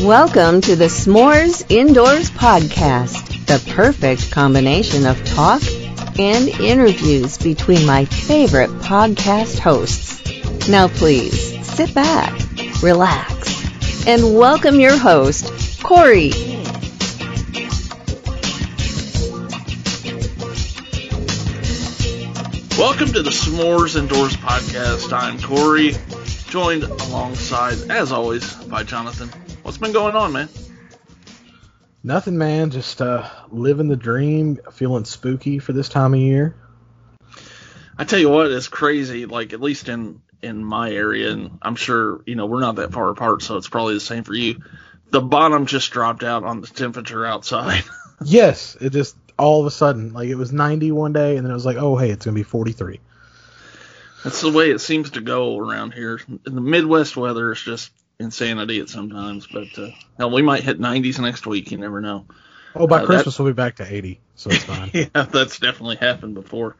Welcome to the S'mores Indoors Podcast, the perfect combination of talk and interviews between my favorite podcast hosts. Now please sit back, relax, and welcome your host, Corey. Welcome to the S'mores Indoors Podcast. I'm Corey, joined alongside, as always, by Jonathan. What's been going on, man? Nothing, man. Just uh, living the dream, feeling spooky for this time of year. I tell you what, it's crazy. Like at least in in my area, and I'm sure you know we're not that far apart, so it's probably the same for you. The bottom just dropped out on the temperature outside. yes, it just all of a sudden, like it was 90 one day, and then it was like, oh hey, it's gonna be 43. That's the way it seems to go around here. In the Midwest weather, is just insanity at sometimes. But uh, hell, we might hit 90s next week. You never know. Oh, by Uh, Christmas we'll be back to 80, so it's fine. yeah, that's definitely happened before.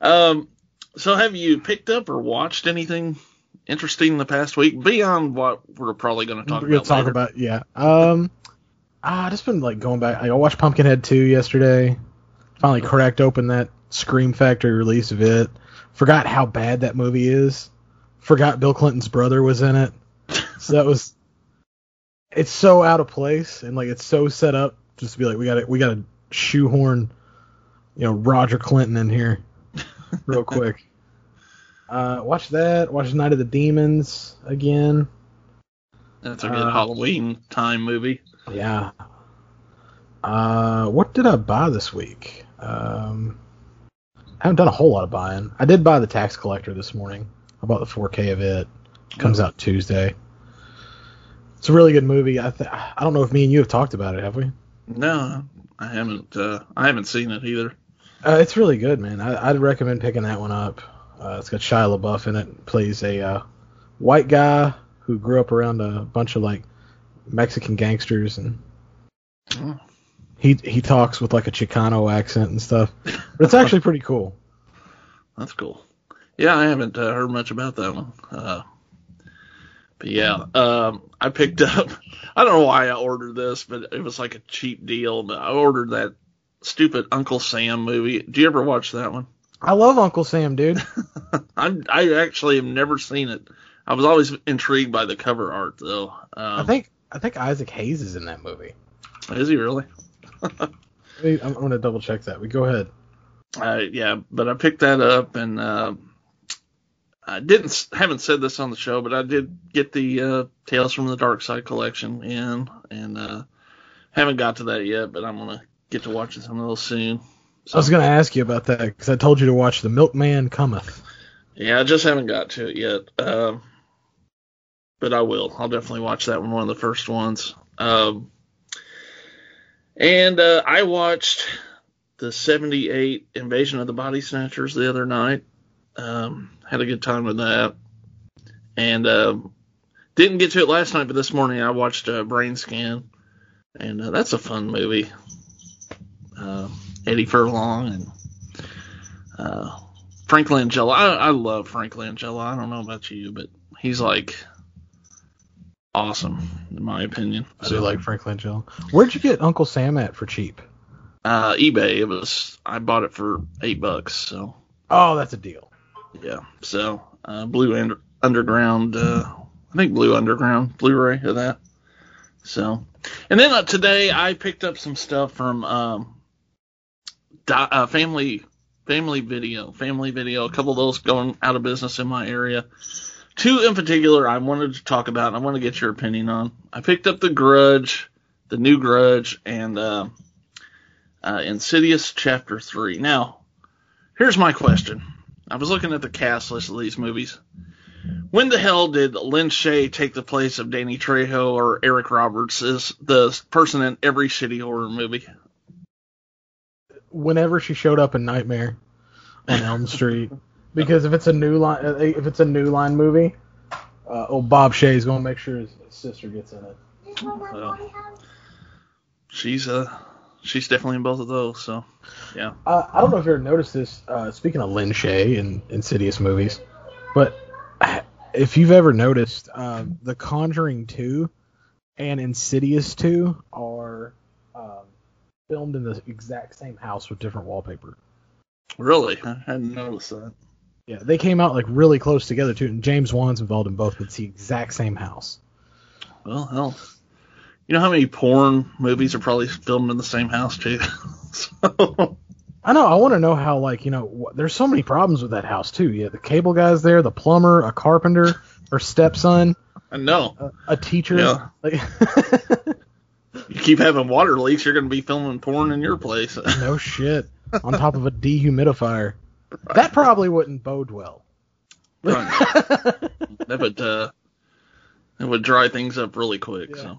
Um, so have you picked up or watched anything interesting in the past week beyond what we're probably going to talk gonna about? talk later? about yeah. Um, ah, I just been like going back. I watched Pumpkinhead 2 yesterday. Finally cracked open that Scream Factory release of it. Forgot how bad that movie is. Forgot Bill Clinton's brother was in it. So that was. It's so out of place and like it's so set up just to be like we got to we got to shoehorn, you know, Roger Clinton in here, real quick. Uh, watch that. Watch Night of the Demons again. That's a good uh, Halloween time movie. Yeah. Uh, what did I buy this week? Um, I haven't done a whole lot of buying. I did buy the Tax Collector this morning. I bought the 4K of it. Comes out Tuesday. It's a really good movie. I th- I don't know if me and you have talked about it, have we? No, I haven't. Uh, I haven't seen it either. Uh, it's really good, man. I, I'd recommend picking that one up. Uh, it's got Shia LaBeouf in it. Plays a uh, white guy who grew up around a bunch of like Mexican gangsters, and Oh. he he talks with like a Chicano accent and stuff. But it's actually pretty cool. That's cool. Yeah, I haven't uh, heard much about that one. Uh, but yeah, um, I picked up. I don't know why I ordered this, but it was like a cheap deal. But I ordered that stupid Uncle Sam movie. Do you ever watch that one? I love Uncle Sam, dude. I I actually have never seen it. I was always intrigued by the cover art, though. Um, I think I think Isaac Hayes is in that movie. is he really? I'm, I'm gonna double check that. We go ahead. Uh, yeah, but I picked that up and uh, I didn't haven't said this on the show, but I did get the uh, Tales from the Dark Side collection in, and uh, haven't got to that yet, but I'm gonna get to watching some of those soon. I was gonna ask you about that because I told you to watch The Milkman Cometh. Yeah, I just haven't got to it yet, um, but I will. I'll definitely watch that one, one of the first ones. Um, and uh, I watched the '78 Invasion of the Body Snatchers the other night. Um, had a good time with that, and um, didn't get to it last night, but this morning I watched uh, Brain Scan, and uh, that's a fun movie. Uh, Eddie Furlong and uh, Frank Langella. I, I love Frank Langella. I don't know about you, but he's like awesome in my opinion. I do like Frank Langella. Where'd you get Uncle Sam at for cheap? uh, eBay. It was I bought it for eight bucks. So Oh, that's a deal. yeah. So uh, Blue Under- Underground. Uh, I think Blue Underground Blu-ray of that. So, and then uh, today I picked up some stuff from um, Di- uh, Family Family Video. Family Video. A couple of those going out of business in my area. Two in particular I wanted to talk about. and I want to get your opinion on. I picked up The Grudge, The New Grudge, and uh, uh, Insidious Chapter Three. Now, here's my question. I was looking at the cast list of these movies. When the hell did Lin Shaye take the place of Danny Trejo or Eric Roberts as the person in every shitty horror movie? Whenever she showed up in Nightmare on Elm Street, because if it's a new line, uh, if it's a new line movie, uh, oh Bob Shaye's gonna make sure his sister gets in it. She's uh she's definitely in both of those. So yeah. Uh, I don't know if you ever noticed this. Uh, speaking of Lin Shaye in Insidious movies, but if you've ever noticed, um, The Conjuring 2 and Insidious 2 are um, filmed in the exact same house with different wallpaper. Really? I hadn't noticed that. Yeah, they came out like really close together too, and James Wan's involved in both, but it's the exact same house. Well, hell. You know how many porn movies are probably filmed in the same house too? so, I know. I want to know how, like, you know, wh- there's so many problems with that house too. Yeah, the cable guy's there, the plumber, a carpenter, her stepson, I know. a, a teacher. Yeah. Like, You keep having water leaks, you're going to be filming porn in your place. no shit. On top of a dehumidifier. That probably wouldn't bode well. that would uh, it would dry things up really quick. So,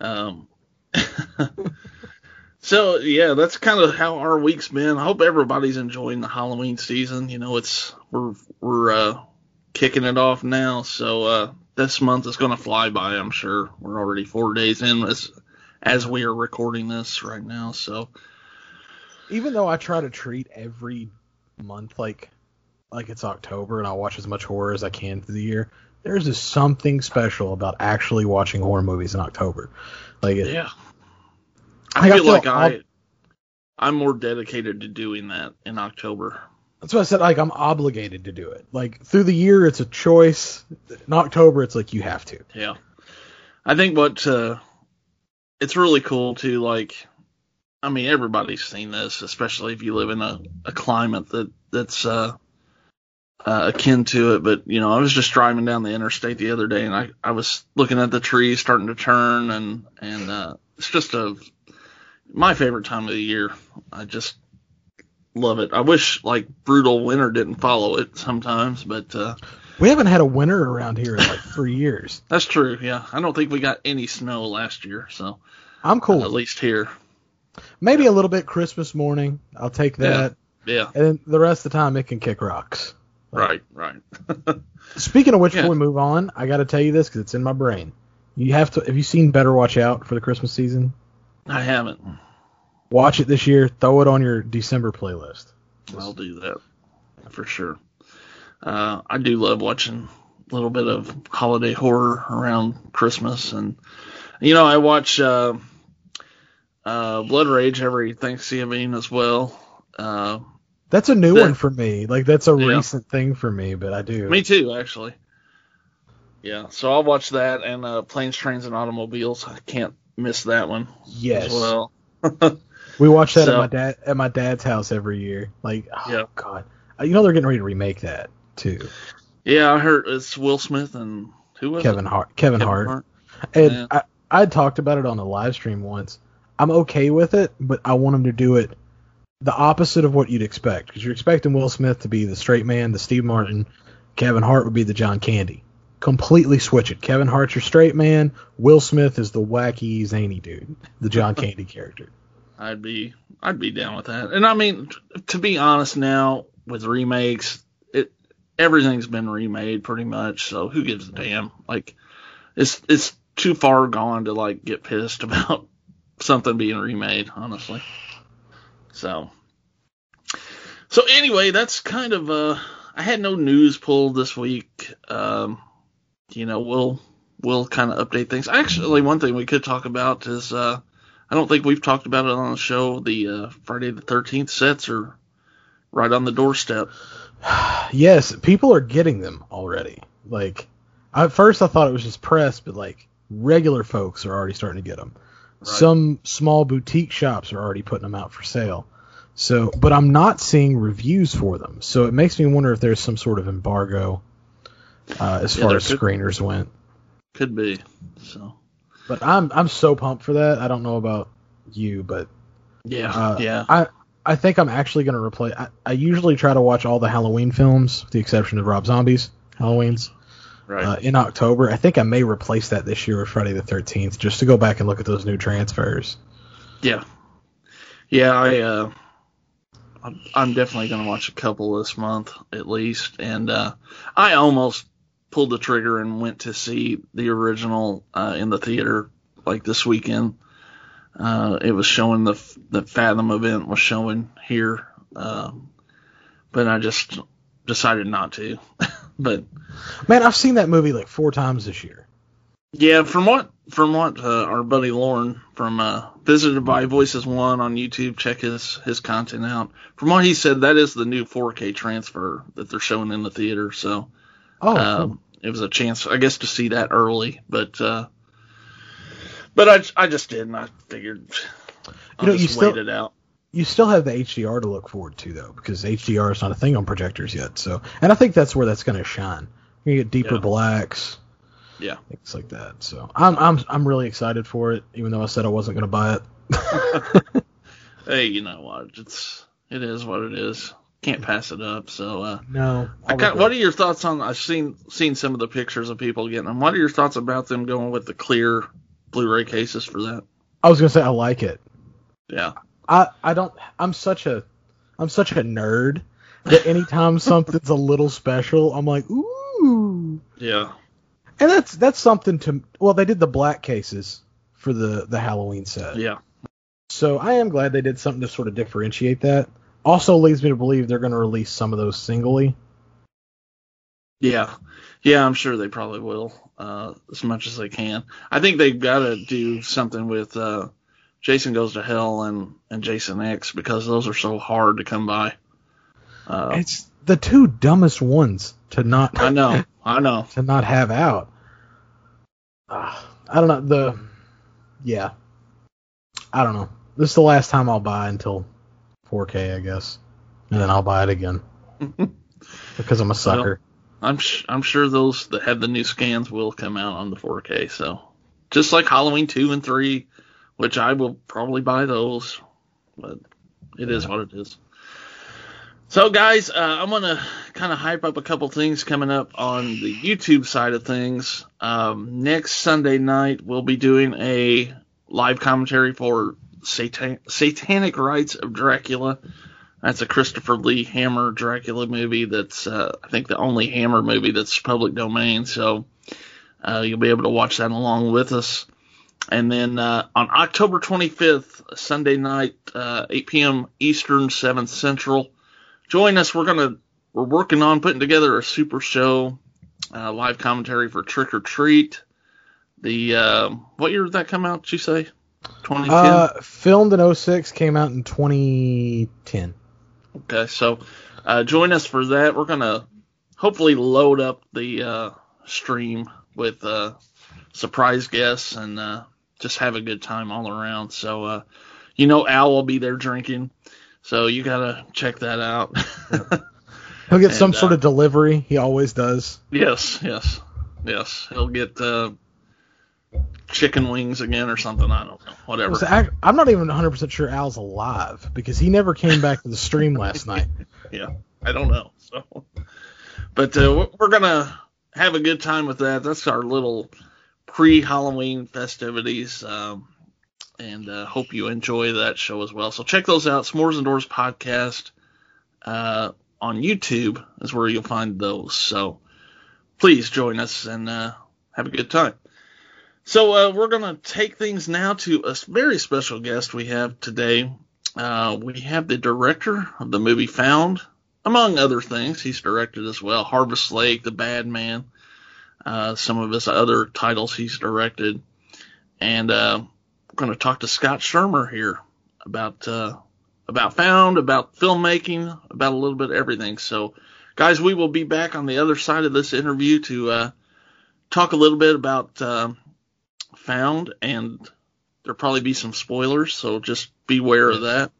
um, so yeah, that's kind of how our week's been. I hope everybody's enjoying the Halloween season. You know, it's we're we're uh, kicking it off now, so uh, this month is going to fly by. I'm sure we're already four days in as as we are recording this right now. So Even though I try to treat every month like like it's October and I'll watch as much horror as I can through the year, there's just something special about actually watching horror movies in October. Like, it, yeah, I I feel feel like I ob- I'm more dedicated to doing that in October. That's why I said like I'm obligated to do it. Like through the year it's a choice. In October it's like you have to. Yeah. I think what uh it's really cool to like I mean everybody's seen this, especially if you live in a, a climate that that's uh, uh akin to it, but you know, I was just driving down the interstate the other day and I I was looking at the trees starting to turn and and uh it's just a my favorite time of the year. I just love it. I wish like brutal winter didn't follow it sometimes, but uh We haven't had a winter around here in like three years. that's true. Yeah, I don't think we got any snow last year, so I'm cool. at least here. Maybe a little bit Christmas morning. I'll take that. Yeah, And then the rest of the time it can kick rocks. right, right. Speaking of which, Yeah. before we move on, I got to tell you this because it's in my brain. You have to. Have you seen Better Watch Out for the Christmas season? I haven't. Watch it this year. Throw it on your December playlist. I'll do that for sure. Uh, I do love watching a little bit of holiday horror around Christmas, and you know, I watch uh, uh, Blood Rage every Thanksgiving as well. Uh, That's a new Yeah. one for me. Like that's a Yeah. recent thing for me, but I do. me too, actually. Yeah, so I'll watch that and uh, Planes, Trains, and Automobiles. I can't miss that one yes. as well. We watch that So- at my dad at my dad's house every year. Like, oh Yeah. god, Uh, you know they're getting ready to remake that too. Yeah, I heard it's Will Smith and who was Kevin it? Hart. Kevin, Kevin Hart. Hart. And Yeah. I I talked about it on a live stream once. I'm okay with it, but I want him to do it the opposite of what you'd expect because you're expecting Will Smith to be the straight man, the Steve Martin. Kevin Hart would be the John Candy. Completely switch it. Kevin Hart's your straight man. Will Smith is the wacky zany dude, the John Candy character. I'd be I'd be down with that. And I mean, t- to be honest, now with remakes, it everything's been remade pretty much. So who gives a damn? Like, it's it's too far gone to like get pissed about something being remade. Honestly. So. So anyway, that's kind of uh. I had no news pulled this week. Um, you know, we'll we'll kind of update things. Actually, one thing we could talk about is uh. I don't think we've talked about it on the show. The uh, Friday the Thirteenth sets are right on the doorstep. yes, people are getting them already. Like, at first I thought it was just press, but like regular folks are already starting to get them. Right. Some small boutique shops are already putting them out for sale. So, but I'm not seeing reviews for them. So it makes me wonder if there's some sort of embargo uh, as Yeah, far as could- screeners went. Could be. So But I'm I'm so pumped for that. I don't know about you, but yeah, uh, yeah, I I think I'm actually going to replace. I, I usually try to watch all the Halloween films, with the exception of Rob Zombie's Halloween's. Right. uh, in October. I think I may replace that this year with Friday the 13th just to go back and look at those new transfers. yeah, yeah. I uh, I'm- definitely gonna watch a couple this month at least, and uh, I almost pulled the trigger and went to see the original uh, in the theater like this weekend. Uh, it was showing the the Fathom event was showing here, um, but I just decided not to. But Man, I've seen that movie like four times this year. yeah, from what from what uh, our buddy Lauren from uh, Visited by Voices One on YouTube, check his his content out. From what he said, that is the new 4K transfer that they're showing in the theater. So Oh, um, it was a chance, I guess, to see that early. But uh, but I I just didn't. I figured I'll You know, you just still- it out. You still have the HDR to look forward to though, because HDR is not a thing on projectors yet. So, and I think that's where that's going to shine. You get deeper Yeah. blacks, Yeah. things like that. So, I'm I'm I'm really excited for it, even though I said I wasn't going to buy it. Hey, you know what? It's it is what it is. Can't pass it up. So uh, no. I got, what are your thoughts on? I've seen seen some of the pictures of people getting them. What are your thoughts about them going with the clear Blu-ray cases for that? I was going to say I like it. Yeah, I I don't. I'm such a I'm such a nerd that anytime something's a little special, I'm like ooh. yeah, And that's that's something to. Well, they did the black cases for the the Halloween set. yeah, So I am glad they did something to sort of differentiate that. Also leads me to believe they're going to release some of those singly. yeah, yeah. I'm sure they probably will uh, as much as they can. I think they've got to do something with uh, Jason Goes to Hell and and Jason X because those are so hard to come by. Uh, It's the two dumbest ones to not I know, I know. to not have out. Ah, I don't know the. Yeah, I don't know. This is the last time I'll buy until 4K, I guess, and then I'll buy it again because I'm a sucker. I'm sh- I'm sure those that have the new scans will come out on the 4K. So just like Halloween two and three, which I will probably buy those, but it is what it is. So guys, uh, I'm gonna kind of hype up a couple things coming up on the YouTube side of things. Um, next Sunday night we'll be doing a live commentary for Satan- Satanic Rites of Dracula. That's a Christopher Lee Hammer Dracula movie. That's uh, I think the only Hammer movie that's public domain. So uh, you'll be able to watch that along with us. And then uh, on October 25th, Sunday night, uh, 8 p.m. Eastern, 7 Central, join us. We're gonna we're working on putting together a super show, uh, live commentary for Trick or Treat. The uh, what year did that come out? Did you say 2010? Uh, filmed in 06, came out in 2010. Okay, so uh, join us for that. We're gonna hopefully load up the uh, stream with uh, surprise guests and uh, just have a good time all around. So uh, you know Al will be there drinking, so you gotta check that out. He'll get some And, uh, sort of delivery. He always does. yes, yes, yes. He'll get uh, chicken wings again or something. I don't know. Whatever. So I, I'm not even 100% sure Al's alive because he never came back to the stream last night. yeah, I don't know. So, but uh, we're- we're gonna have a good time with that. That's our little pre-Halloween festivities, um, and uh, hope you enjoy that show as well. So check those out. S'mores Indoors podcast uh, on YouTube is where you'll find those. So please join us and uh, have a good time. So uh, we're gonna take things now to a very special guest we have today. Uh, we have the director of the movie Found, among other things. He's directed as well Harvest Lake, The Bad Man, uh, some of his other titles he's directed. And uh, we're going to talk to Scott Schirmer here about uh, about Found, about filmmaking, about a little bit of everything. So, guys, we will be back on the other side of this interview to uh, talk a little bit about uh, Found, and there'll probably be some spoilers, so just beware of that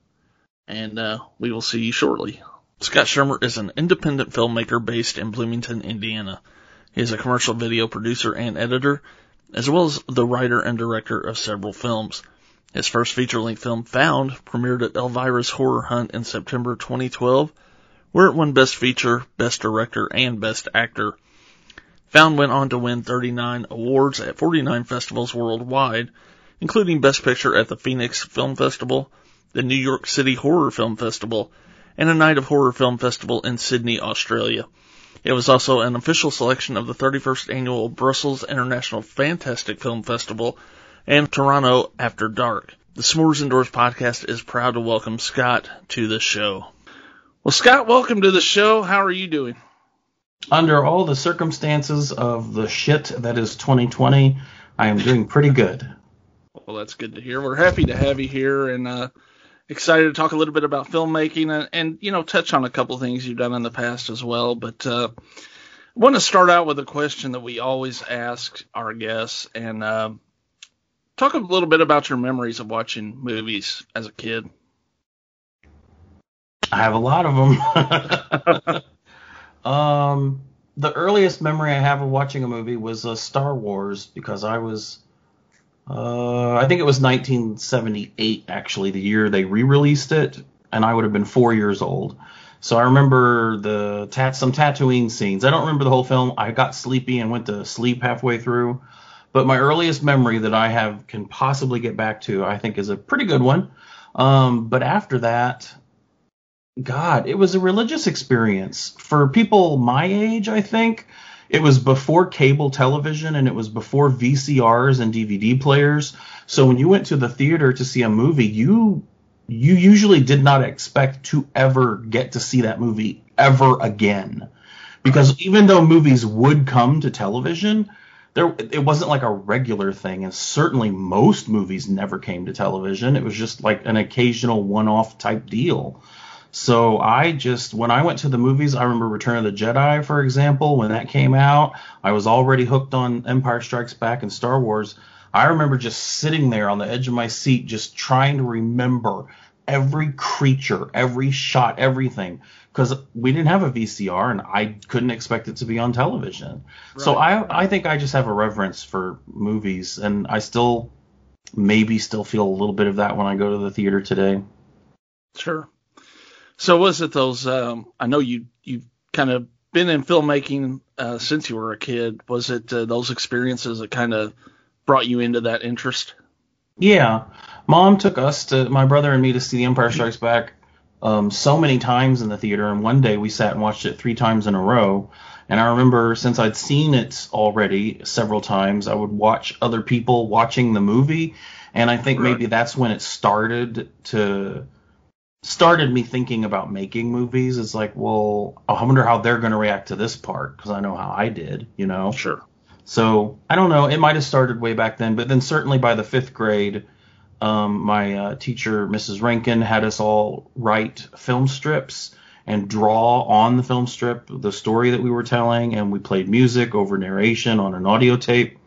and uh, we will see you shortly. Scott Schirmer is an independent filmmaker based in Bloomington, Indiana. He is a commercial video producer and editor, as well as the writer and director of several films. His first feature-length film, Found, premiered at Elvira's Horror Hunt in September 2012, where it won Best Feature, Best Director, and Best Actor. Found went on to win 39 awards at 49 festivals worldwide, including Best Picture at the Phoenix Film Festival, the New York City Horror Film Festival, and a Night of Horror Film Festival in Sydney, Australia. It was also an official selection of the 31st annual Brussels International Fantastic Film Festival and Toronto After Dark. The S'mores Indoors podcast is proud to welcome Scott to the show. Well, Scott, welcome to the show. How are you doing? Under all the circumstances of the shit that is 2020, I am doing pretty good. Well, that's good to hear. We're happy to have you here and uh, excited to talk a little bit about filmmaking and, and you know touch on a couple things you've done in the past as well. But uh, I want to start out with a question that we always ask our guests and uh, talk a little bit about your memories of watching movies as a kid. I have a lot of them. um, the earliest memory I have of watching a movie was uh, Star Wars because I was, uh, I think it was 1978 actually, the year they re-released it, and I would have been four years old. So I remember the tat some Tatooine scenes. I don't remember the whole film. I got sleepy and went to sleep halfway through. But my earliest memory that I have can possibly get back to, I think, is a pretty good one. Um, but after that, God, it was a religious experience for people my age. I think it was before cable television and it was before VCRs and DVD players. So when you went to the theater to see a movie, you you usually did not expect to ever get to see that movie ever again. Because even though movies would come to television, there it wasn't like a regular thing and certainly most movies never came to television. It was just like an occasional one-off type deal. So I just, when I went to the movies, I remember Return of the Jedi, for example, when that came out. I was already hooked on Empire Strikes Back and Star Wars. I remember just sitting there on the edge of my seat, just trying to remember every creature, every shot, everything, because we didn't have a VCR and I couldn't expect it to be on television. Right. So I, I think I just have a reverence for movies, and I still maybe still feel a little bit of that when I go to the theater today. Sure. So was it those? Um, I know you you've kind of been in filmmaking uh, since you were a kid. Was it uh, those experiences that kind of brought you into that interest? Yeah, mom took us to my brother and me to see The Empire Strikes Back um, so many times in the theater, and one day we sat and watched it three times in a row. And I remember since I'd seen it already several times, I would watch other people watching the movie, and I think right. maybe that's when it started to started me thinking about making movies. It's like, well, I wonder how they're going to react to this part because I know how I did, you know. Sure. So I don't know. It might have started way back then, but then certainly by the fifth grade, um, my uh, teacher, Mrs. Rankin, had us all write film strips and draw on the film strip the story that we were telling, and we played music over narration on an audio tape.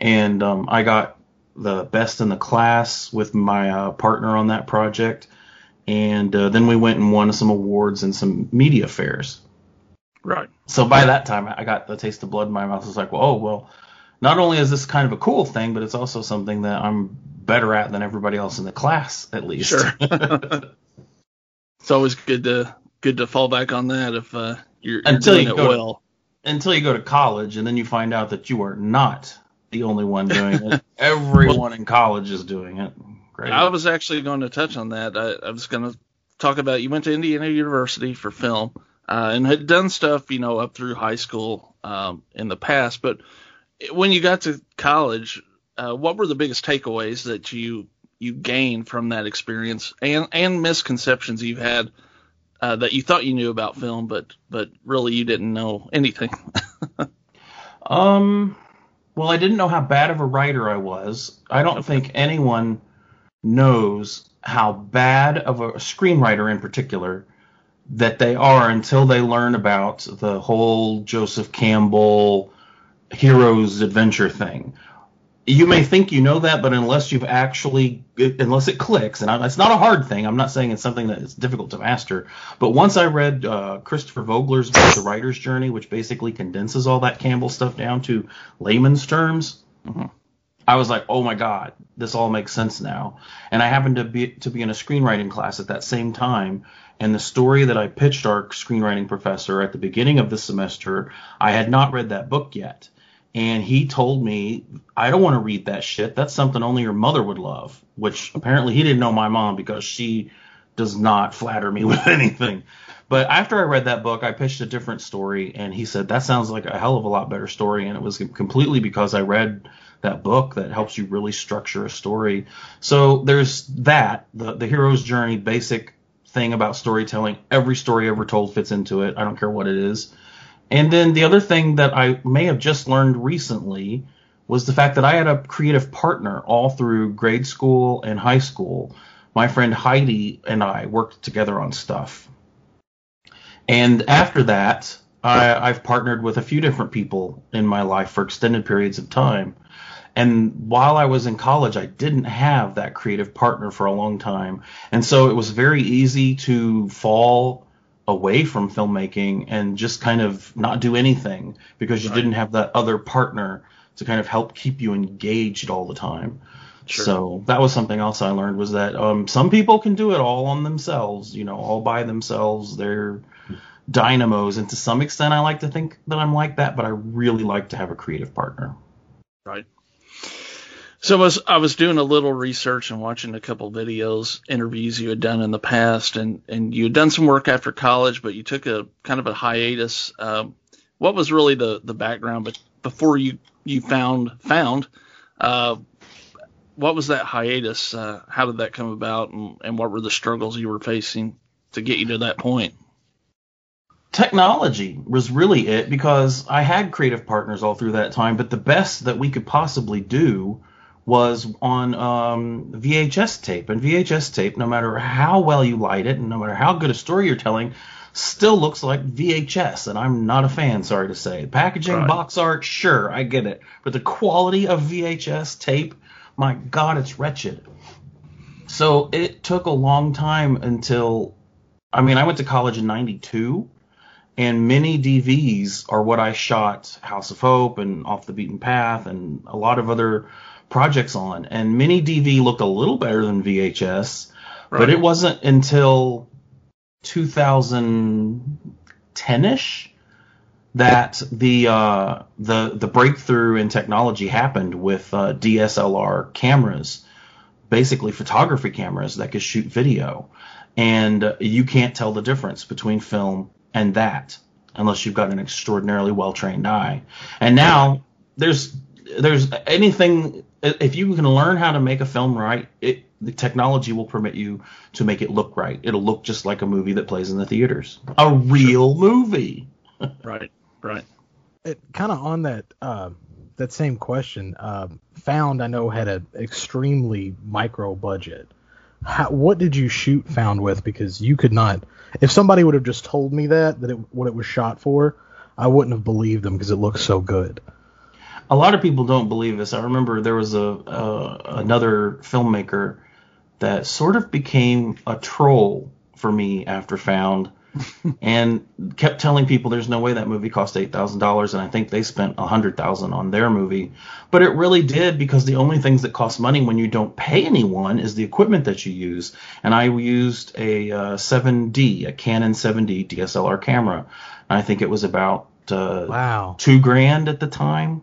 And um, I got the best in the class with my uh, partner on that project and uh, then we went and won some awards and some media fairs. Right. So by that time, I got the taste of blood in my mouth. I was like, well, oh, well, not only is this kind of a cool thing, but it's also something that I'm better at than everybody else in the class, at least. Sure. it's always good to good to fall back on that if uh, you're, you're until doing you it well. To, until you go to college, and then you find out that you are not the only one doing it. Everyone well, in college is doing it. Great. I was actually going to touch on that. I, I was going to talk about you went to Indiana University for film uh, and had done stuff, you know, up through high school um, in the past. But when you got to college, uh, what were the biggest takeaways that you you gained from that experience and and misconceptions you've had uh, that you thought you knew about film, but but really you didn't know anything? um. Well, I didn't know how bad of a writer I was. I don't okay. think anyone knows how bad of a screenwriter in particular that they are until they learn about the whole Joseph Campbell hero's adventure thing. You may think you know that, but unless you've actually, unless it clicks, and I, it's not a hard thing. I'm not saying it's something that is difficult to master. But once I read uh, Christopher Vogler's book, The Writer's Journey, which basically condenses all that Campbell stuff down to layman's terms, mm-hmm. I was like, oh my god, this all makes sense now. And I happened to be to be in a screenwriting class at that same time, and the story that I pitched our screenwriting professor at the beginning of the semester, I had not read that book yet. And he told me, I don't want to read that shit. That's something only your mother would love, which apparently he didn't know my mom because she does not flatter me with anything. But after I read that book, I pitched a different story, and he said, That sounds like a hell of a lot better story. And it was completely because I read that book that helps you really structure a story. So there's that, the, the hero's journey, basic thing about storytelling. Every story ever told fits into it. I don't care what it is. And then the other thing that I may have just learned recently was the fact that I had a creative partner all through grade school and high school. My friend Heidi and I worked together on stuff. And after that, I, I've partnered with a few different people in my life for extended periods of time. And while I was in college, I didn't have that creative partner for a long time. And so it was very easy to fall away from filmmaking and just kind of not do anything because you right. didn't have that other partner to kind of help keep you engaged all the time. Sure. So that was something else I learned was that um, some people can do it all on themselves, you know, all by themselves. They're dynamos, and to some extent, I like to think that I'm like that, but I really like to have a creative partner. Right. So I was I was doing a little research and watching a couple videos, interviews you had done in the past, and and you had done some work after college, but you took a kind of a hiatus. Um, what was really the the background, but before you you found found, uh, what was that hiatus? Uh, how did that come about, and, and what were the struggles you were facing to get you to that point? technology was really it because I had creative partners all through that time, but the best that we could possibly do was on um, VHS tape. And VHS tape, no matter how well you light it and no matter how good a story you're telling, still looks like VHS. And I'm not a fan, sorry to say. Packaging, right. box art, sure, I get it. But the quality of VHS tape, my God, it's wretched. So it took a long time until, I mean, I went to college in 92 and mini DVs are what I shot House of Hope and Off the Beaten Path and a lot of other projects on. And mini DV looked a little better than VHS, right. but it wasn't until 2010ish that the uh, the the breakthrough in technology happened with uh, DSLR cameras, basically photography cameras that could shoot video, and you can't tell the difference between film and that unless you've got an extraordinarily well trained eye. And now there's there's anything if you can learn how to make a film right, it the technology will permit you to make it look right. It'll look just like a movie that plays in the theaters. A real sure. movie. right, right. It kind of on that uh, that same question. Uh, Found I know had an extremely micro budget. How, what did you shoot Found with? Because you could not if somebody would have just told me that that it, what it was shot for, I wouldn't have believed them because it looks so good. A lot of people don't believe this. I remember there was a uh, another filmmaker that sort of became a troll for me after Found and kept telling people there's no way that movie cost eight thousand dollars, and I think they spent a hundred thousand on their movie. But it really did because the only things that cost money when you don't pay anyone is the equipment that you use. And I used a uh, 7D, a Canon 7D DSLR camera. And I think it was about uh, wow two grand at the time.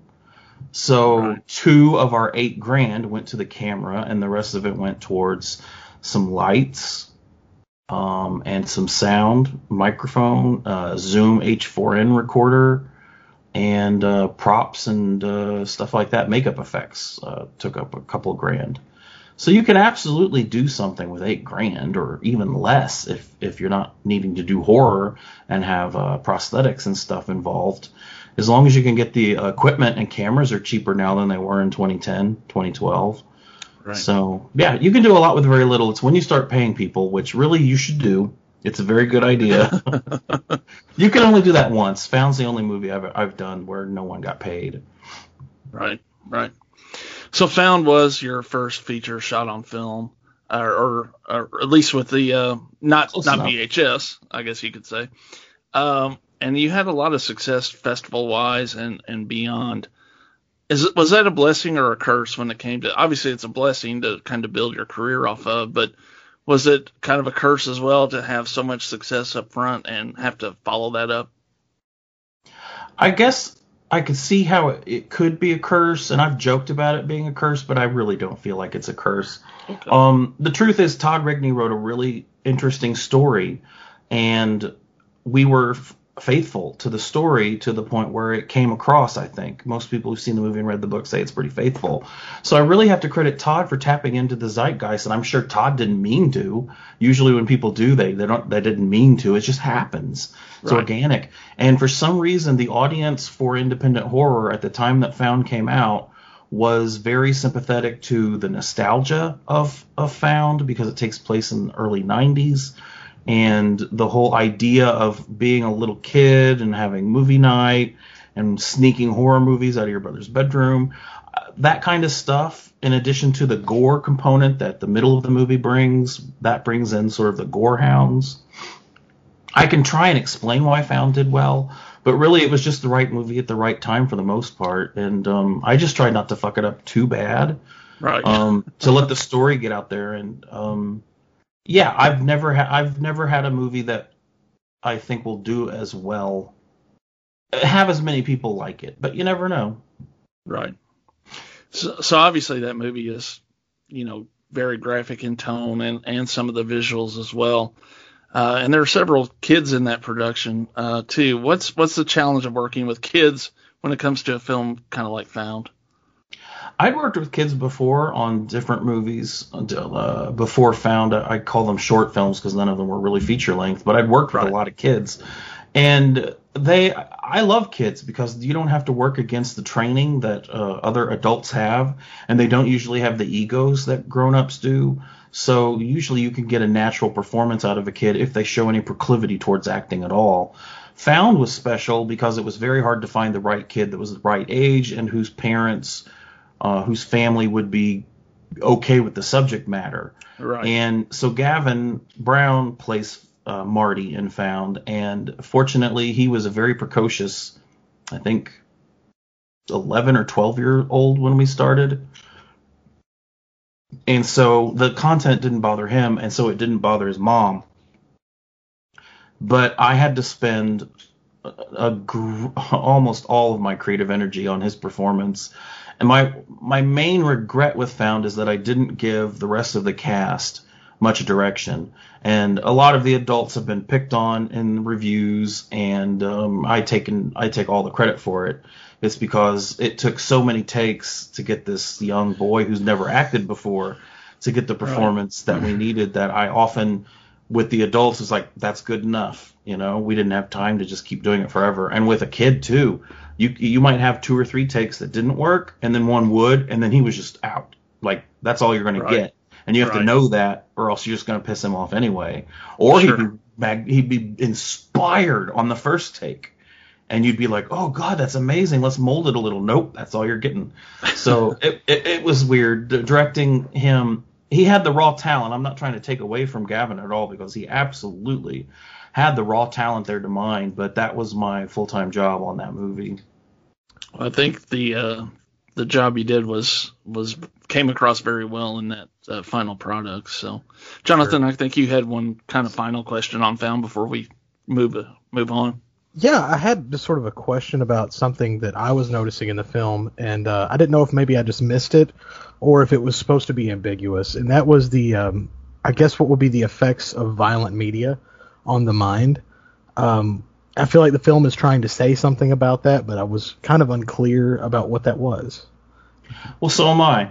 So right. two of our eight grand went to the camera, and the rest of it went towards some lights um, and some sound, microphone, uh, Zoom H4n recorder, and uh, props and uh, stuff like that. Makeup effects uh, took up a couple grand. So you can absolutely do something with eight grand or even less if if you're not needing to do horror and have uh, prosthetics and stuff involved. As long as you can get the equipment and cameras are cheaper now than they were in 2010, 2012. Right. So yeah, you can do a lot with very little. It's when you start paying people, which really you should do. It's a very good idea. you can only do that once. Found's the only movie I've I've done where no one got paid. Right, right. So Found was your first feature shot on film, or, or, or at least with the uh, not Close not enough. VHS, I guess you could say. Um, and you had a lot of success festival wise and and beyond. Is was that a blessing or a curse when it came to? Obviously, it's a blessing to kind of build your career off of, but was it kind of a curse as well to have so much success up front and have to follow that up? I guess I could see how it, it could be a curse, and I've joked about it being a curse, but I really don't feel like it's a curse. Okay. Um, the truth is, Todd Rigney wrote a really interesting story, and we were faithful to the story to the point where it came across. I think most people who've seen the movie and read the book say it's pretty faithful. So I really have to credit Todd for tapping into the zeitgeist, and I'm sure Todd didn't mean to. Usually when people do, they they don't they didn't mean to. It just happens. It's Right. organic. And for some reason, the audience for independent horror at the time that Found came out was very sympathetic to the nostalgia of of Found because it takes place in the early 90s and the whole idea of being a little kid and having movie night and sneaking horror movies out of your brother's bedroom that kind of stuff in addition to the gore component that the middle of the movie brings that brings in sort of the gore hounds I can try and explain why I Found did well, but really it was just the right movie at the right time for the most part, and um, I just tried not to fuck it up too bad Right. um, to let the story get out there. And um, yeah, I've never had I've never had a movie that I think will do as well, have as many people like it, but you never know. Right. So, so obviously that movie is, you know, very graphic in tone and, and some of the visuals as well. Uh, and there are several kids in that production uh, too. What's what's the challenge of working with kids when it comes to a film kind of like Found? I'd worked with kids before on different movies until uh, before Found. I call them short films because none of them were really feature length. But I'd worked with Right. a lot of kids, and they. I love kids because you don't have to work against the training that uh, other adults have, and they don't usually have the egos that grown-ups do. So usually you can get a natural performance out of a kid if they show any proclivity towards acting at all. Found was special because it was very hard to find the right kid that was the right age and whose parents uh, whose family would be okay with the subject matter. Right. And so Gavin Brown plays uh, Marty in Found, and fortunately, he was a very precocious, I think, 11 or 12 year old when we started. And so the content didn't bother him, and so it didn't bother his mom. But I had to spend a, a gr- almost all of my creative energy on his performance. And my my main regret with Found is that I didn't give the rest of the cast much direction. And a lot of the adults have been picked on in reviews, and um, I taken I take all the credit for it. It's because it took so many takes to get this young boy who's never acted before to get the performance that we needed. That I often with the adults is like that's good enough. You know, we didn't have time to just keep doing it forever. And with a kid too, you you might have two or three takes that didn't work, and then one would, and then he was just out. Like that's all you're going to get, and you have to know that, or else you're just going to piss him off anyway. Or Sure. he'd be mag- he'd be inspired on the first take, and you'd be like, oh god, that's amazing. Let's mold it a little. Nope, that's all you're getting. So it, it it was weird directing him. He had the raw talent. I'm not trying to take away from Gavin at all because he absolutely had the raw talent there to mine, but that was my full time job on that movie. I think the uh, the job you did was was came across very well in that uh, final product. So, Jonathan, I think you had one kind of final question on Found before we move uh, move on. Yeah, I had just sort of a question about something that I was noticing in the film, and uh, I didn't know if maybe I just missed it or if it was supposed to be ambiguous. And that was the, um, I guess, what would be the effects of violent media on the mind. Um, I feel like the film is trying to say something about that, but I was kind of unclear about what that was. Well, so am I.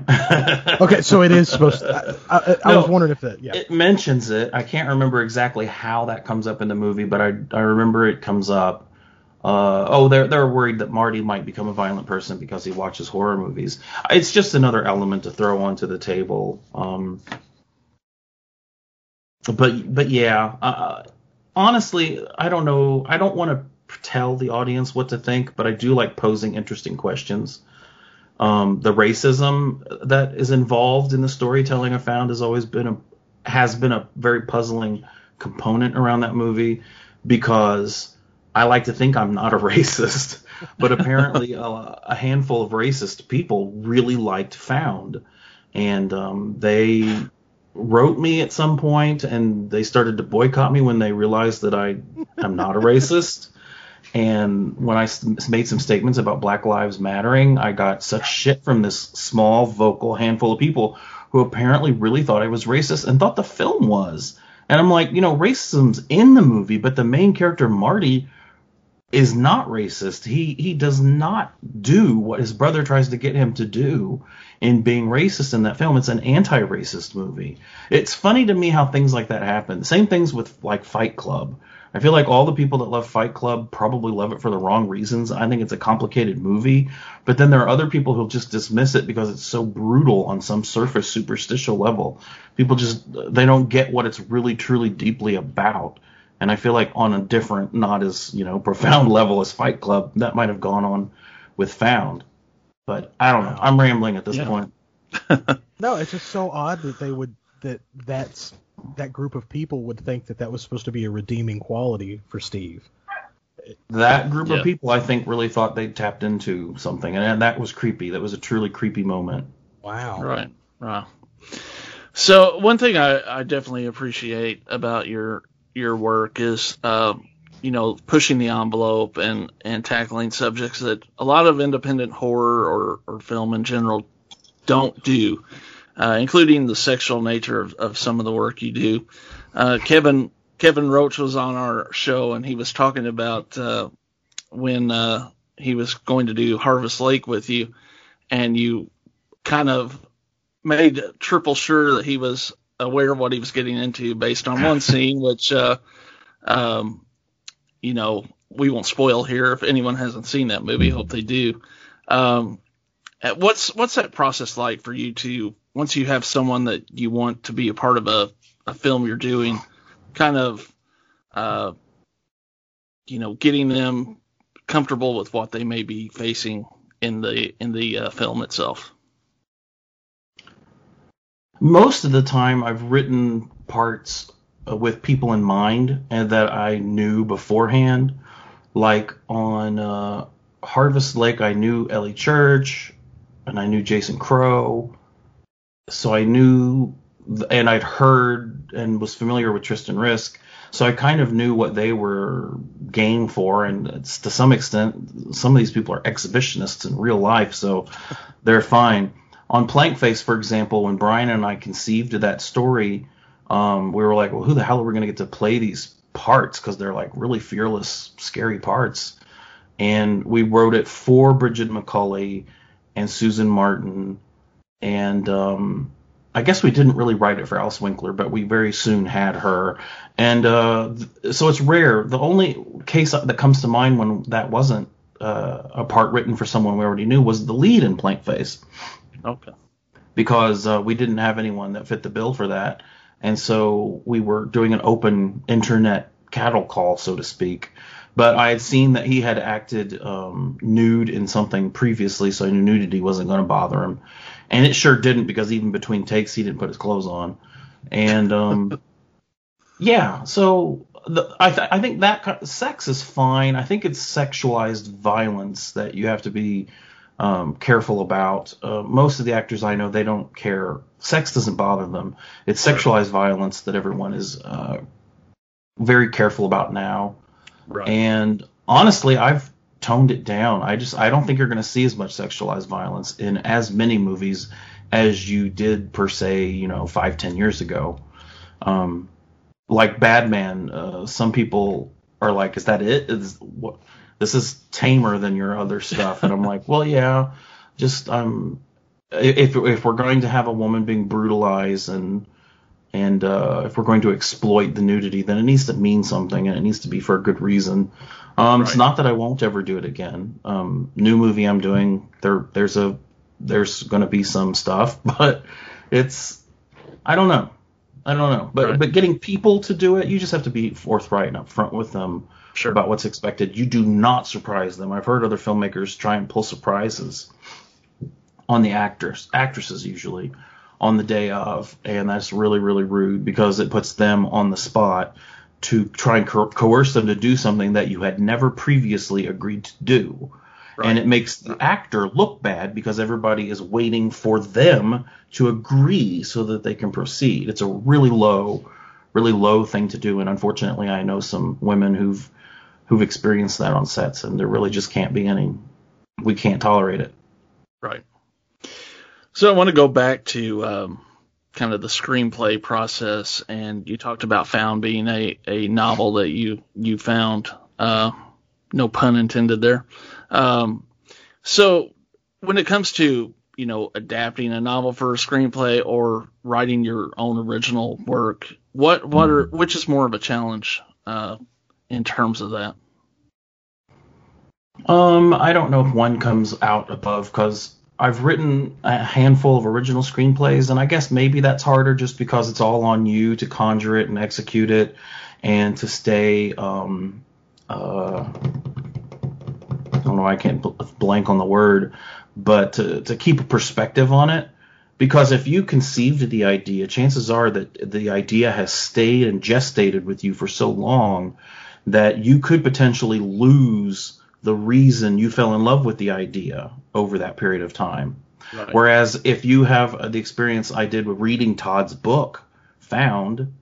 Okay, so it is supposed to. I, I, I No. was wondering if that. Yeah. It mentions it. I can't remember exactly how that comes up in the movie, but I I remember it comes up. Uh, oh, they're they're worried that Marty might become a violent person because he watches horror movies. It's just another element to throw onto the table. Um, but but yeah, uh, honestly, I don't know. I don't want to tell the audience what to think, but I do like posing interesting questions. Um, the racism that is involved in the storytelling I found has always been a has been a very puzzling component around that movie because I like to think I'm not a racist, but apparently a, a handful of racist people really liked Found, and um, they wrote me at some point and they started to boycott me when they realized that I am not a racist. And when I made some statements about Black Lives Mattering, I got such shit from this small, vocal handful of people who apparently really thought I was racist and thought the film was. And I'm like, you know, racism's in the movie, but the main character, Marty, is not racist. He he does not do what his brother tries to get him to do in being racist in that film. It's an anti-racist movie. It's funny to me how things like that happen. Same things with like Fight Club. I feel like all the people that love Fight Club probably love it for the wrong reasons. I think it's a complicated movie, but then there are other people who'll just dismiss it because it's so brutal on some surface superstitial level. People just they don't get what it's really truly deeply about. And I feel like on a different, not as you know profound level as Fight Club, that might have gone on with Found. But I don't know. I'm rambling at this Yeah. point. No, it's just so odd that they would that that's that group of people would think that that was supposed to be a redeeming quality for Steve. That group Yeah. of people, I think, really thought they tapped into something, and that was creepy. That was a truly creepy moment. Wow. Right. Right. So one thing I, I definitely appreciate about your your work is uh, you know pushing the envelope and and tackling subjects that a lot of independent horror or, or film in general don't do, uh, including the sexual nature of, of some of the work you do. Uh, Kevin Kevin Roach was on our show and he was talking about uh, when uh, he was going to do Harvest Lake with you, and you kind of made triple sure that he was aware of what he was getting into based on one scene, which, uh, um, you know, we won't spoil here if anyone hasn't seen that movie. Hope they do. Um, uh, what's what's that process like for you to once you have someone that you want to be a part of a, a film you're doing, kind of, uh, you know, getting them comfortable with what they may be facing in the in the uh, film itself. Most of the time, I've written parts uh, with people in mind and that I knew beforehand. Like on uh, Harvest Lake, I knew Ellie Church and I knew Jason Crowe. So I knew, and I'd heard and was familiar with Tristan Risk. So I kind of knew what they were game for, and to some extent, some of these people are exhibitionists in real life, so they're fine. On Plank Face, for example, when Brian and I conceived of that story, um, we were like, well, who the hell are we going to get to play these parts? Because they're like really fearless, scary parts. And we wrote it for Bridget McCulley and Susan Martin. And um, I guess we didn't really write it for Alice Winkler, but we very soon had her. And uh, th- so it's rare. The only case that comes to mind when that wasn't uh, a part written for someone we already knew was the lead in Plank Face Okay. because uh, we didn't have anyone that fit the bill for that. And so we were doing an open internet cattle call, so to speak. But I had seen that he had acted um, nude in something previously, so I knew nudity wasn't going to bother him. And it sure didn't because even between takes, he didn't put his clothes on. And um, yeah, so the, I, th- I think that ki- sex is fine. I think it's sexualized violence that you have to be um, careful about. Uh, most of the actors I know, they don't care. Sex doesn't bother them. It's sexualized violence that everyone is uh, very careful about now. Right. And honestly, I've toned it down. I just I don't think you're going to see as much sexualized violence in as many movies as you did per se, you know, five ten years ago. Um, like Badman, uh, some people are like, "Is that it? Is what? This is tamer than your other stuff." And I'm like, "Well, yeah, just um, if if we're going to have a woman being brutalized and and uh, if we're going to exploit the nudity, then it needs to mean something, and it needs to be for a good reason. Um, It's not that I won't ever do it again. Um, new movie I'm doing, there there's a there's going to be some stuff, but it's I don't know, I don't know. But Right. but getting people to do it, you just have to be forthright and upfront with them Sure. about what's expected. You do not surprise them. I've heard other filmmakers try and pull surprises on the actors, actresses usually, on the day of, and that's really really rude because it puts them on the spot to try and co- coerce them to do something that you had never previously agreed to do. Right. And it makes the actor look bad because everybody is waiting for them to agree so that they can proceed. It's a really low, really low thing to do. And unfortunately, I know some women who've who've experienced that on sets, and there really just can't be any. We can't tolerate it. Right. So I want to go back to um, kind of the screenplay process, and you talked about Found being a, a novel that you you found. Uh, no pun intended there. Um, so when it comes to you know adapting a novel for a screenplay or writing your own original work, what what are which is more of a challenge uh, in terms of that? Um, I don't know if one comes out above because I've written a handful of original screenplays, and I guess maybe that's harder just because it's all on you to conjure it and execute it, and to stay. Um, uh, I don't know. I can't blank on the word, but to to keep a perspective on it. Because if you conceived the idea, chances are that the idea has stayed and gestated with you for so long that you could potentially lose the reason you fell in love with the idea over that period of time. Right. Whereas if you have the experience I did with reading Todd's book, Found,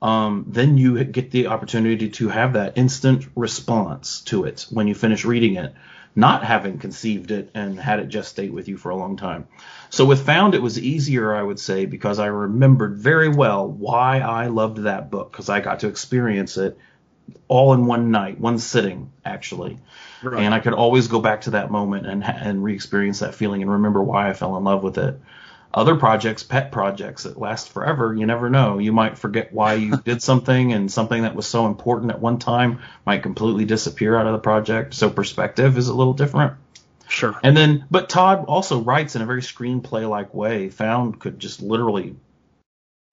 um, then you get the opportunity to have that instant response to it when you finish reading it, not having conceived it and had it just stay with you for a long time. So with Found, it was easier, I would say, because I remembered very well why I loved that book because I got to experience it all in one night, one sitting, actually. Right. And I could always go back to that moment and and re-experience that feeling and remember why I fell in love with it. Other projects, pet projects that last forever, you never know. You might forget why you did something, and something that was so important at one time might completely disappear out of the project. So perspective is a little different. Sure. And then, but Todd also writes in a very screenplay like way. Found could just literally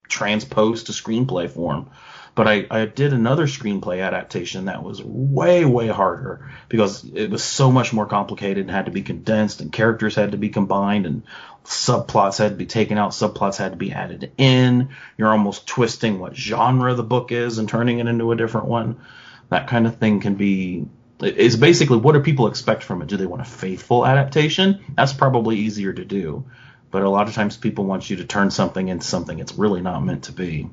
transpose to screenplay form. But I, I did another screenplay adaptation that was way, way harder because it was so much more complicated and had to be condensed and characters had to be combined and subplots had to be taken out, subplots had to be added in. You're almost twisting what genre the book is and turning it into a different one. That kind of thing can be is basically what do people expect from it? Do they want a faithful adaptation? That's probably easier to do. But a lot of times people want you to turn something into something it's really not meant to be.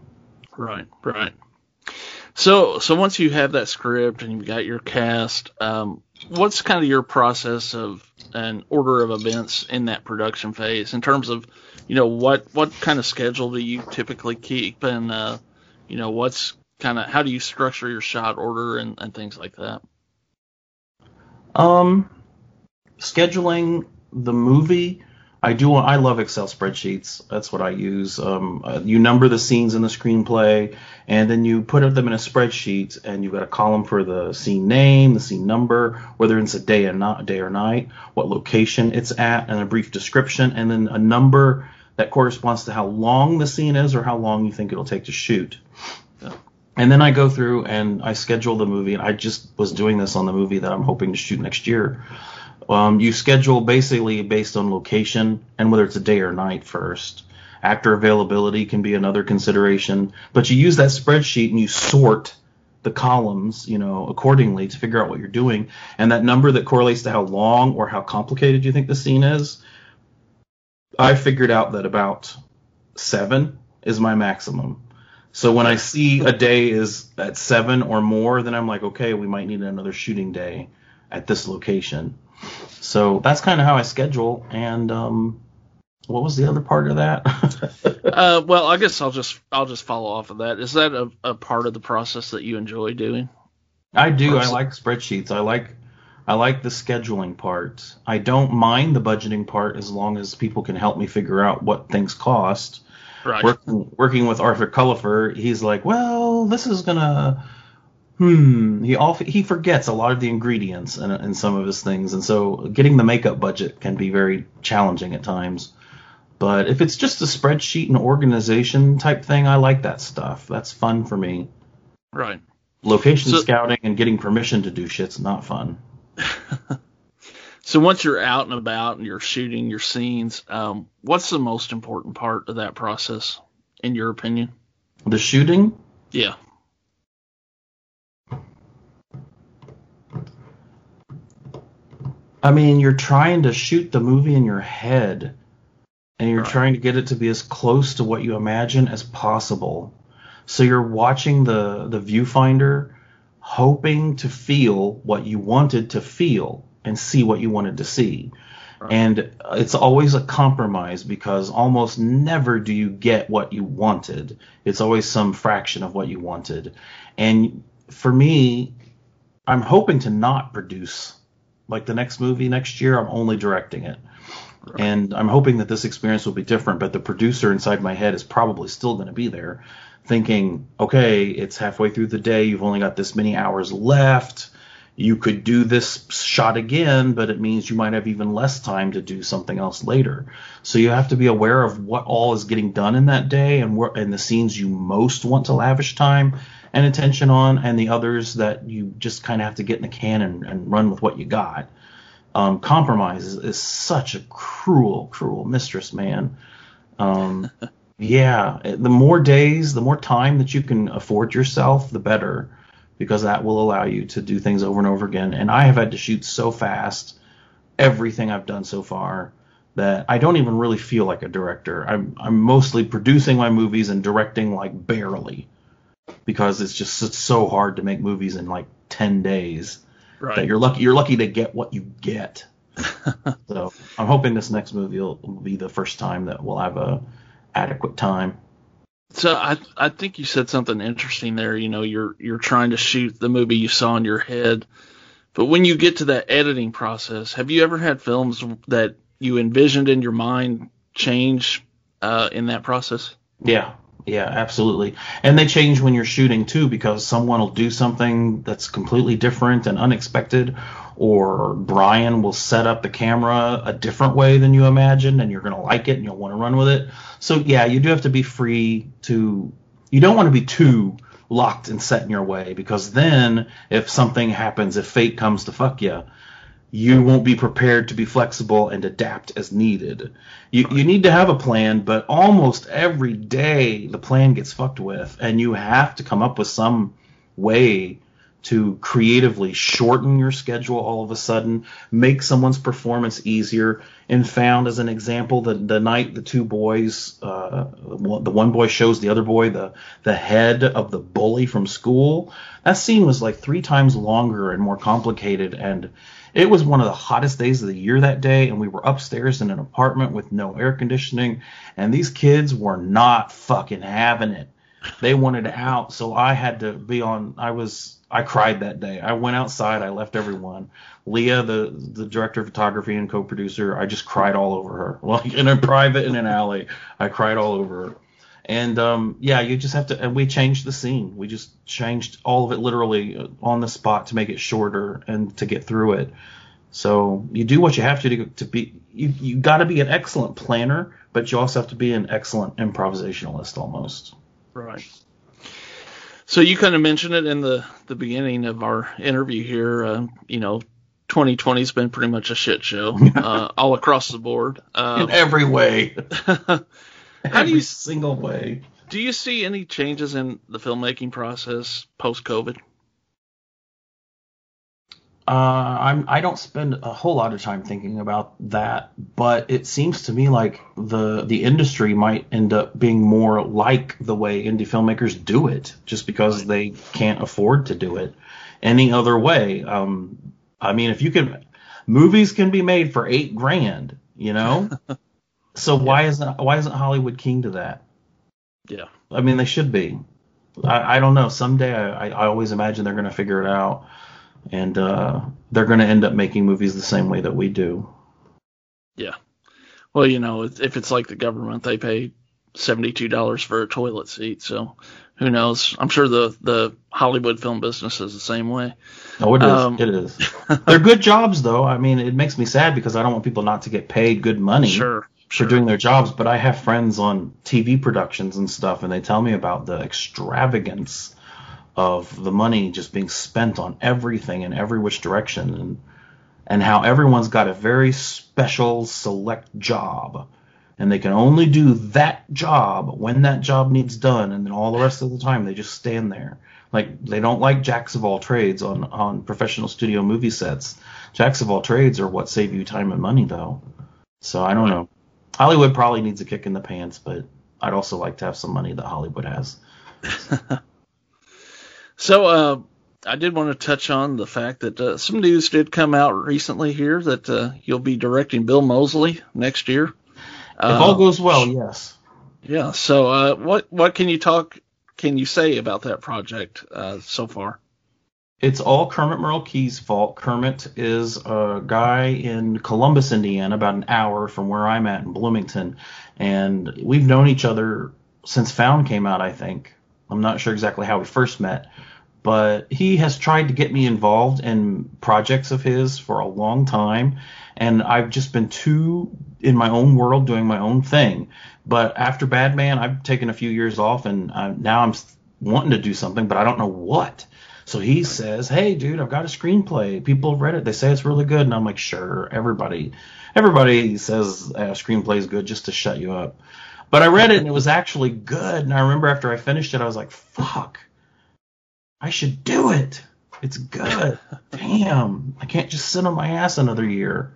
Right, right. So, so once you have that script and you've got your cast, um, what's kind of your process of an order of events in that production phase in terms of, you know, what what kind of schedule do you typically keep, and uh, you know, what's kind of how do you structure your shot order and, and things like that? Um, scheduling the movie I do. I love Excel spreadsheets. That's what I use. Um, uh, you number the scenes in the screenplay, and then you put them in a spreadsheet, and you've got a column for the scene name, the scene number, whether it's a day and not day or night, what location it's at, and a brief description, and then a number that corresponds to how long the scene is or how long you think it'll take to shoot. And then I go through and I schedule the movie. And I just was doing this on the movie that I'm hoping to shoot next year. Um, you schedule basically based on location and whether it's a day or night first. Actor availability can be another consideration, but you use that spreadsheet and you sort the columns, you know, accordingly to figure out what you're doing. And that number that correlates to how long or how complicated you think the scene is, I figured out that about seven is my maximum. So when I see a day is at seven or more, then I'm like, okay, we might need another shooting day at this location. So that's kind of how I schedule. And um, what was the other part of that? uh, well, I guess I'll just I'll just follow off of that. Is that a, a part of the process that you enjoy doing? I do. I like spreadsheets. I like I like the scheduling part. I don't mind the budgeting part as long as people can help me figure out what things cost. Right. Working, working with Arthur Cullipher, he's like, well, this is gonna hmm, he all he forgets a lot of the ingredients in, in some of his things, and so getting the makeup budget can be very challenging at times. But if it's just a spreadsheet and organization type thing, I like that stuff. That's fun for me. Right. Location so, scouting and getting permission to do shit's not fun. so once you're out and about and you're shooting your scenes, um, what's the most important part of that process, in your opinion? The shooting? Yeah. I mean, you're trying to shoot the movie in your head, and you're right. trying to get it to be as close to what you imagine as possible. So you're watching the the viewfinder, hoping to feel what you wanted to feel and see what you wanted to see. Right. And it's always a compromise because almost never do you get what you wanted. It's always some fraction of what you wanted. And for me, I'm hoping to not produce like the next movie next year. I'm only directing it. Right. And I'm hoping that this experience will be different, but the producer inside my head is probably still going to be there thinking, okay, it's halfway through the day, you've only got this many hours left. You could do this shot again, but it means you might have even less time to do something else later. So you have to be aware of what all is getting done in that day and what and the scenes you most want to lavish time and attention on, and the others that you just kind of have to get in the can and, and run with what you got. Um, compromise is, is, such a cruel, cruel mistress, man. Um, yeah, the more days, the more time that you can afford yourself, the better, because that will allow you to do things over and over again. And I have had to shoot so fast, everything I've done so far, that I don't even really feel like a director. I'm I'm mostly producing my movies and directing like barely, because it's just it's so hard to make movies in like ten days. Right. That you're lucky you're lucky to get what you get. so I'm hoping this next movie will, will be the first time that we'll have a adequate time. So I I think you said something interesting there. You know, you're you're trying to shoot the movie you saw in your head, but when you get to that editing process, have you ever had films that you envisioned in your mind change uh, in that process? Yeah, yeah, absolutely. And they change when you're shooting too, because someone will do something that's completely different and unexpected, or Brian will set up the camera a different way than you imagined, and you're going to like it and you'll want to run with it. So yeah, you do have to be free to. You don't want to be too locked and set in your way because then if something happens, if fate comes to fuck you, you won't be prepared to be flexible and adapt as needed. You, you need to have a plan, but almost every day the plan gets fucked with, and you have to come up with some way to creatively shorten your schedule all of a sudden, make someone's performance easier. And found as an example, the the night the two boys, uh, the one boy shows the other boy the the head of the bully from school. That scene was like three times longer and more complicated, and it was one of the hottest days of the year that day, and we were upstairs in an apartment with no air conditioning, and these kids were not fucking having it. They wanted out, so I had to be on. I was I cried that day. I went outside. I left everyone. Leya, the the director of photography and co-producer, I just cried all over her, like in a private in an alley. I cried all over her. And um, yeah, you just have to. And we changed the scene. We just changed all of it literally on the spot to make it shorter and to get through it. So you do what you have to do to be. You you got to be an excellent planner, but you also have to be an excellent improvisationalist almost. Right. So you kind of mentioned it in the the beginning of our interview here. Uh, you know, 2020 has been pretty much a shit show uh, all across the board. Um, in every way. how every do you single way? Do you see any changes in the filmmaking process post COVID? Uh, I'm I don't spend a whole lot of time thinking about that, but it seems to me like the the industry might end up being more like the way indie filmmakers do it, just because they can't afford to do it any other way. Um, I mean, if you can, movies can be made for eight grand, you know. so yeah. why isn't why isn't Hollywood keen to that? Yeah, I mean they should be. I, I don't know. Someday I, I always imagine they're going to figure it out and uh, they're going to end up making movies the same way that we do. Yeah. Well, you know, if it's like the government, they pay seventy-two dollars for a toilet seat. So who knows? I'm sure the the Hollywood film business is the same way. Oh, it is. Um, it is. They're good jobs, though. I mean, it makes me sad because I don't want people not to get paid good money. Sure. For sure. doing their jobs, but I have friends on TV productions and stuff, and they tell me about the extravagance of the money just being spent on everything in every which direction and and how everyone's got a very special select job and they can only do that job when that job needs done and then all the rest of the time they just stand there. Like they don't like jacks of all trades on on professional studio movie sets. Jacks of all trades are what save you time and money though. So i don't know hollywood probably needs a kick in the pants but i'd also like to have some money that hollywood has So uh, I did want to touch on the fact that uh, some news did come out recently here that uh, you'll be directing Bill Moseley next year. If all goes well, yes. Yeah. So uh, what what can you talk can you say about that project uh, so far? It's all Kermit Merle Key's fault. Kermit is a guy in Columbus, Indiana, about an hour from where I'm at in Bloomington, and we've known each other since Found came out. I think I'm not sure exactly how we first met, but he has tried to get me involved in projects of his for a long time, and I've just been too in my own world doing my own thing. But after Bad Man, I've taken a few years off, and I, now I'm wanting to do something, but I don't know what. So he says, "Hey, dude, I've got a screenplay. People have read it. They say it's really good." And I'm like, "Sure, everybody, everybody says a screenplay is good just to shut you up." But I read it and it was actually good. And I remember after I finished it, I was like, "Fuck, I should do it. It's good. Damn, I can't just sit on my ass another year."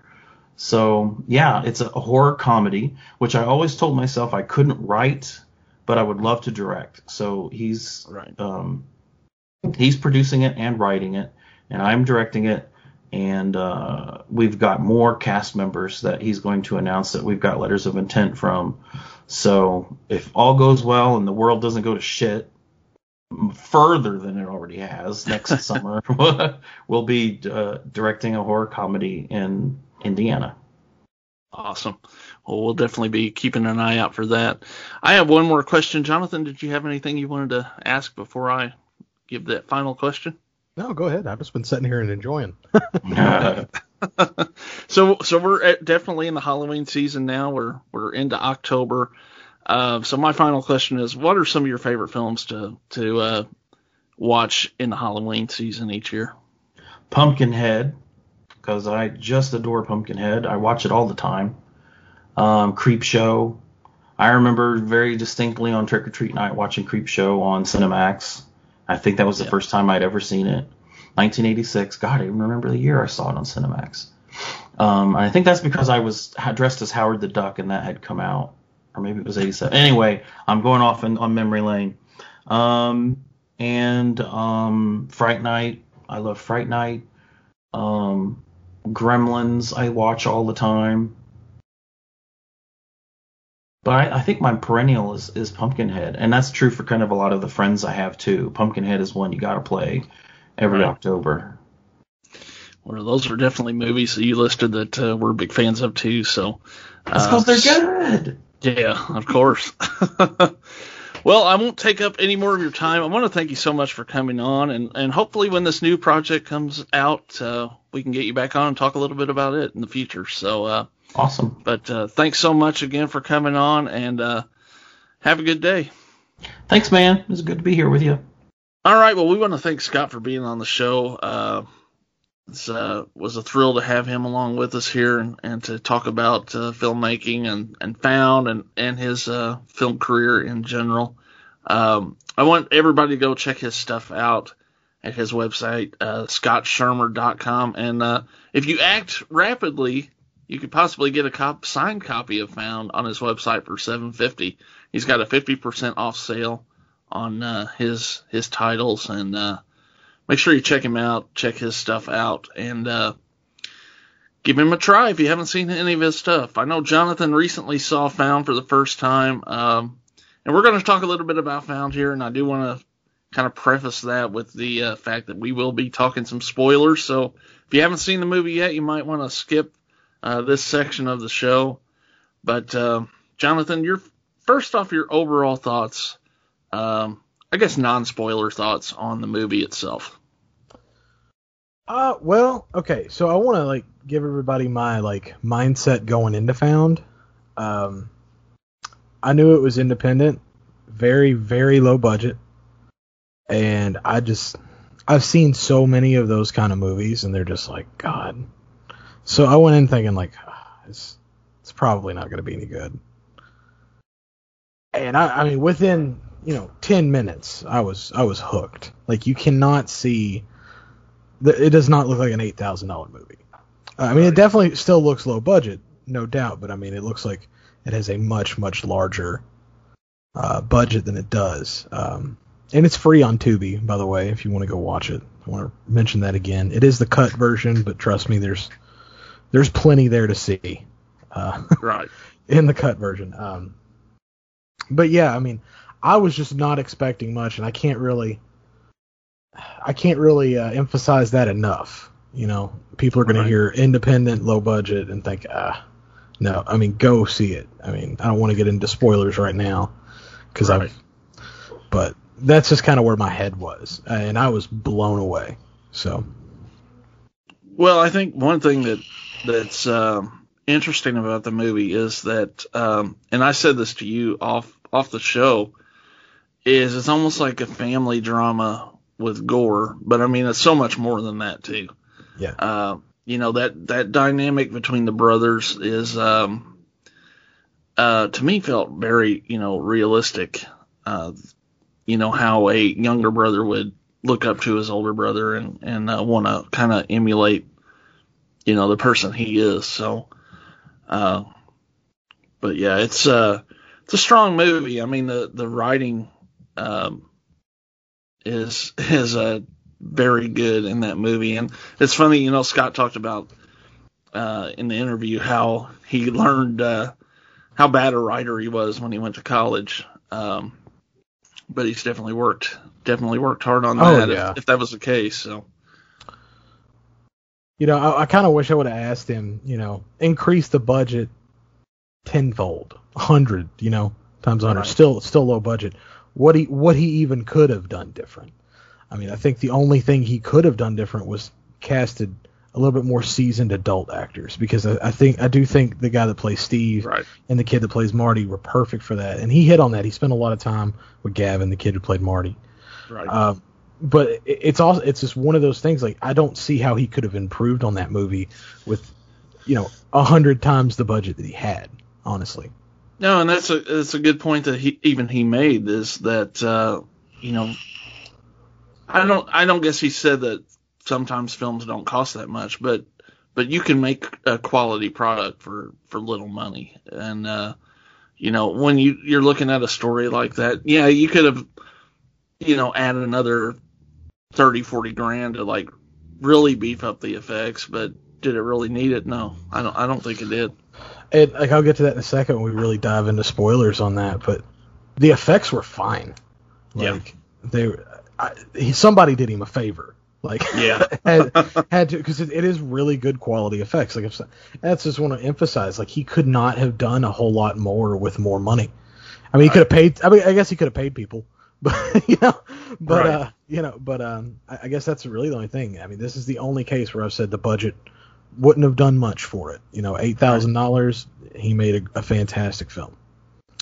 So yeah, it's a horror comedy, which I always told myself I couldn't write, but I would love to direct. So he's Right. um, he's producing it and writing it, and I'm directing it. And uh, we've got more cast members that he's going to announce that we've got letters of intent from. So if all goes well and the world doesn't go to shit further than it already has, next summer we'll be uh, directing a horror comedy in Indiana. Awesome. Well, we'll definitely be keeping an eye out for that. I have one more question, Jonathan. Did you have anything you wanted to ask before I give that final question? No, go ahead. I've just been sitting here and enjoying. so so we're at, definitely in the Halloween season now. We're we're into October. Uh, so my final question is, what are some of your favorite films to to uh, watch in the Halloween season each year? Pumpkinhead, because I just adore Pumpkinhead. I watch it all the time. Um, Creepshow. I remember very distinctly on Trick or Treat Night watching Creepshow on Cinemax. I think that was the Yeah. first time I'd ever seen it. 1986. God, I even remember the year I saw it on Cinemax. Um, I think that's because I was dressed as Howard the Duck and that had come out, or maybe it was 87. Anyway, I'm going off in, on memory lane. Um, and um, Fright Night. I love Fright Night. Um, Gremlins. I watch all the time. But I, I think my perennial is, is Pumpkinhead, and that's true for kind of a lot of the friends I have too. Pumpkinhead is one you got to play every Right. October. Well, those are definitely movies that you listed that uh, we're big fans of too. So That's uh, because they're good. Yeah, of course. well, I won't take up any more of your time. I want to thank you so much for coming on, and, and hopefully when this new project comes out, uh, we can get you back on and talk a little bit about it in the future. So, uh, Awesome. but uh, thanks so much again for coming on, and uh, have a good day. Thanks, man. It was good to be here with you. All right. Well, we want to thank Scott for being on the show. Uh, it uh, was a thrill to have him along with us here and, and to talk about uh, filmmaking and, and found and, and his uh, film career in general. Um, I want everybody to go check his stuff out at his website, uh, scottschirmer.com. And uh, if you act rapidly, you could possibly get a cop, signed copy of Found on his website for 750. He's got a 50% off sale on uh, his his titles and uh, make sure you check him out, check his stuff out, and uh, give him a try if you haven't seen any of his stuff. I know Jonathan recently saw Found for the first time, um, and we're going to talk a little bit about Found here, and I do want to kind of preface that with the uh, fact that we will be talking some spoilers. So if you haven't seen the movie yet, you might want to skip uh, this section of the show. But uh, Jonathan, your first off, your overall thoughts um, I guess non-spoiler thoughts on the movie itself. Uh, well, okay. So I want to like give everybody my like mindset going into Found. Um, I knew it was independent, very very low budget, and I just I've seen so many of those kind of movies, and they're just like God. So I went in thinking like "Ah, it's it's probably not going to be any good. And I, I mean, within you know ten minutes, I was I was hooked. Like you cannot see the- it does not look like an eight thousand dollar movie. Uh, I mean, it definitely still looks low budget, no doubt, but I mean, it looks like it has a much much larger uh, budget than it does. Um, and it's free on Tubi, by the way, if you want to go watch it. I want to mention that again. It is the cut version, but trust me, there's there's plenty there to see uh, Right. in the cut version. Um, but yeah, I mean, I was just not expecting much, and I can't really. I can't really uh, emphasize that enough. You know, people are going Right. to hear independent, low budget, and think, ah, no. I mean, go see it. I mean, I don't want to get into spoilers right now because Right. I've, but that's just kind of where my head was, and I was blown away. So Well, I think one thing that that's um, interesting about the movie is that, um, and I said this to you off off the show, is it's almost like a family drama with gore, but I mean it's so much more than that too. Yeah. Uh, you know that that dynamic between the brothers is, um, uh, to me, felt very you know realistic. Uh, you know how a younger brother would look up to his older brother and and uh, want to kind of emulate you know the person he is so uh but yeah it's uh it's a strong movie. I mean the the writing um is is uh very good in that movie. And it's funny you know scott talked about uh in the interview how he learned uh how bad a writer he was when he went to college. Um but he's definitely worked definitely worked hard on Oh, that yeah. if, if that was the case so You know, I, I kind of wish I would have asked him, you know, increase the budget tenfold, hundred, you know, times hundred. Right. Still, still low budget. What he what he even could have done different. I mean, I think the only thing he could have done different was casted a little bit more seasoned adult actors because I, I think I do think the guy that plays Steve right and the kid that plays Marty were perfect for that, and he hit on that. He spent a lot of time with Gavin, the kid who played Marty. right Um, but it's also it's just one of those things. Like I don't see how he could have improved on that movie with, you know, a hundred times the budget that he had. Honestly, No, and that's a that's a good point that he even he made is that uh, you know I don't I don't guess he said that sometimes films don't cost that much, but but you can make a quality product for for little money, and uh, you know when you you're looking at a story like that, yeah, you could have you know added another 30, 40 grand to like really beef up the effects, but did it really need it? No, I don't I don't think it did. and like I'll get to that in a second when we really dive into spoilers on that. But the effects were fine. Yeah. Like they, I, he, somebody did him a favor. Like Yeah. had, had to because it, it is really good quality effects. Like if, that's just want to emphasize. Like he could not have done a whole lot more with more money. I mean, he could have paid. I mean, I guess he could have paid people, but you know, but Right. uh, you know, but um, I, I guess that's really the only thing. I mean, this is the only case where I've said the budget wouldn't have done much for it. You know, eight thousand dollars, he made a, a fantastic film.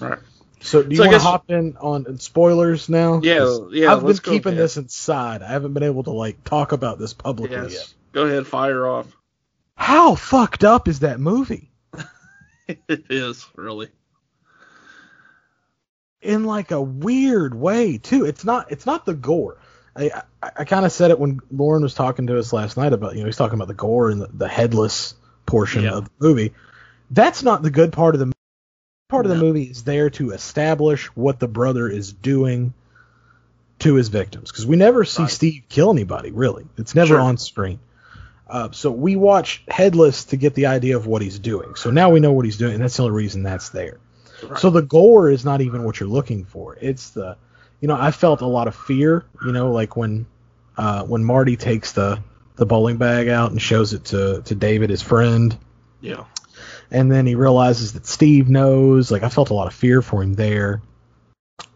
Right. So do you So want to hop in on spoilers now? Yeah, yeah, I've been keeping ahead. this inside. I haven't been able to like talk about this publicly yet. Go ahead, fire off. How fucked up is that movie? it is really. in like a weird way too. It's not it's not the gore. I I, I kind of said it when Lauren was talking to us last night about you know he's talking about the gore and the, the headless portion Yeah. of the movie. That's not the good part of the part of the movie is there to establish what the brother is doing to his victims because we never see Right. Steve kill anybody really. It's never Sure. on screen. Uh, so we watch Headless to get the idea of what he's doing. So now we know what he's doing, and that's the only reason that's there. Right. So the gore is not even what you're looking for. It's the, you know, I felt a lot of fear. You know, like when, uh, when Marty takes the the bowling bag out and shows it to to David, his friend, yeah. and then he realizes that Steve knows. Like I felt a lot of fear for him there.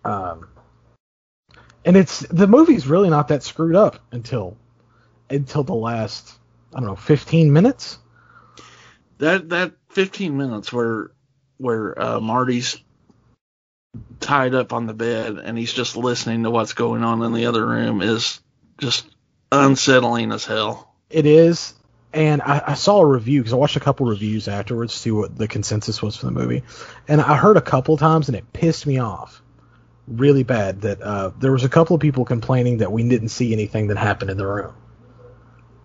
Um, and it's the movie's really not that screwed up until until the last I don't know 15 minutes. That that 15 minutes where where uh, Marty's tied up on the bed and he's just listening to what's going on in the other room is just unsettling as hell. It is, and I, I saw a review because I watched a couple reviews afterwards to see what the consensus was for the movie, and I heard a couple times and it pissed me off really bad that uh, there was a couple of people complaining that we didn't see anything that happened in the room.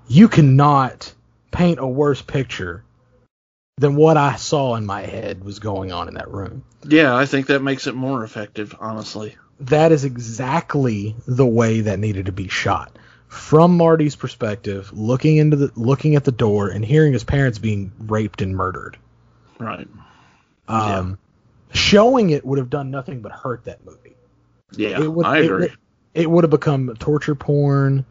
You cannot paint a worse picture than what I saw in my head was going on in that room. Yeah, I think that makes it more effective, honestly. that is exactly the way that needed to be shot from Marty's perspective, looking into the looking at the door and hearing his parents being raped and murdered. Right. Um, Showing it would have done nothing but hurt that movie. Yeah, It would- I it agree. would- it would have become a torture porn,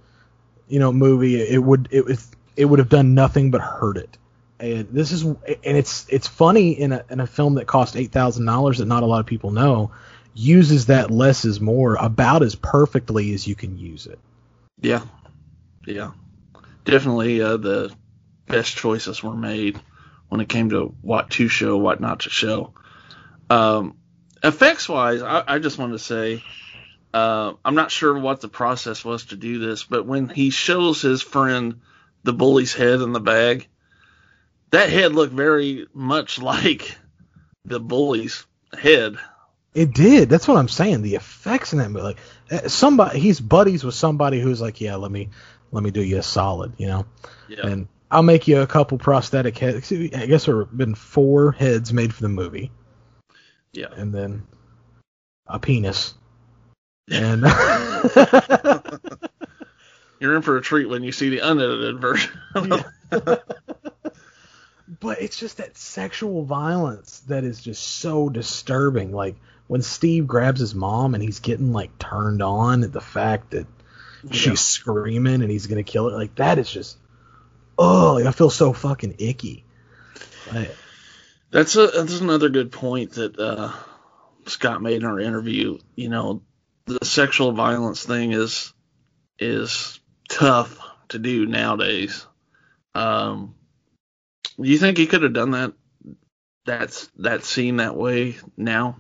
you know, movie. It would it was it would have done nothing but hurt it. And this is and it's it's funny in a in a film that cost eight thousand dollars that not a lot of people know uses that less is more about as perfectly as you can use it. Yeah, yeah, definitely. Uh, the best choices were made when it came to what to show, what not to show. Um, effects wise, I, I just want to say uh, I'm not sure what the process was to do this, but when he shows his friend the bully's head in the bag, that head looked very much like the bully's head. It did. That's what I'm saying. The effects in that movie, like uh, somebody, he's buddies with somebody who's like, yeah, let me, let me do you a solid, you know. Yeah. And I'll make you a couple prosthetic heads. I guess there have been four heads made for the movie. Yeah. And then a penis. And You're in for a treat when you see the unedited version. but it's just that sexual violence that is just so disturbing. Like when Steve grabs his mom and he's getting like turned on at the fact that Yeah. she's screaming and he's gonna kill her. Like that is just oh, like, I feel so fucking icky. Like, That's a that's another good point that uh, Scott made in our interview. You know, the sexual violence thing is is tough to do nowadays. Um, do you think he could have done that? That's that scene that way now.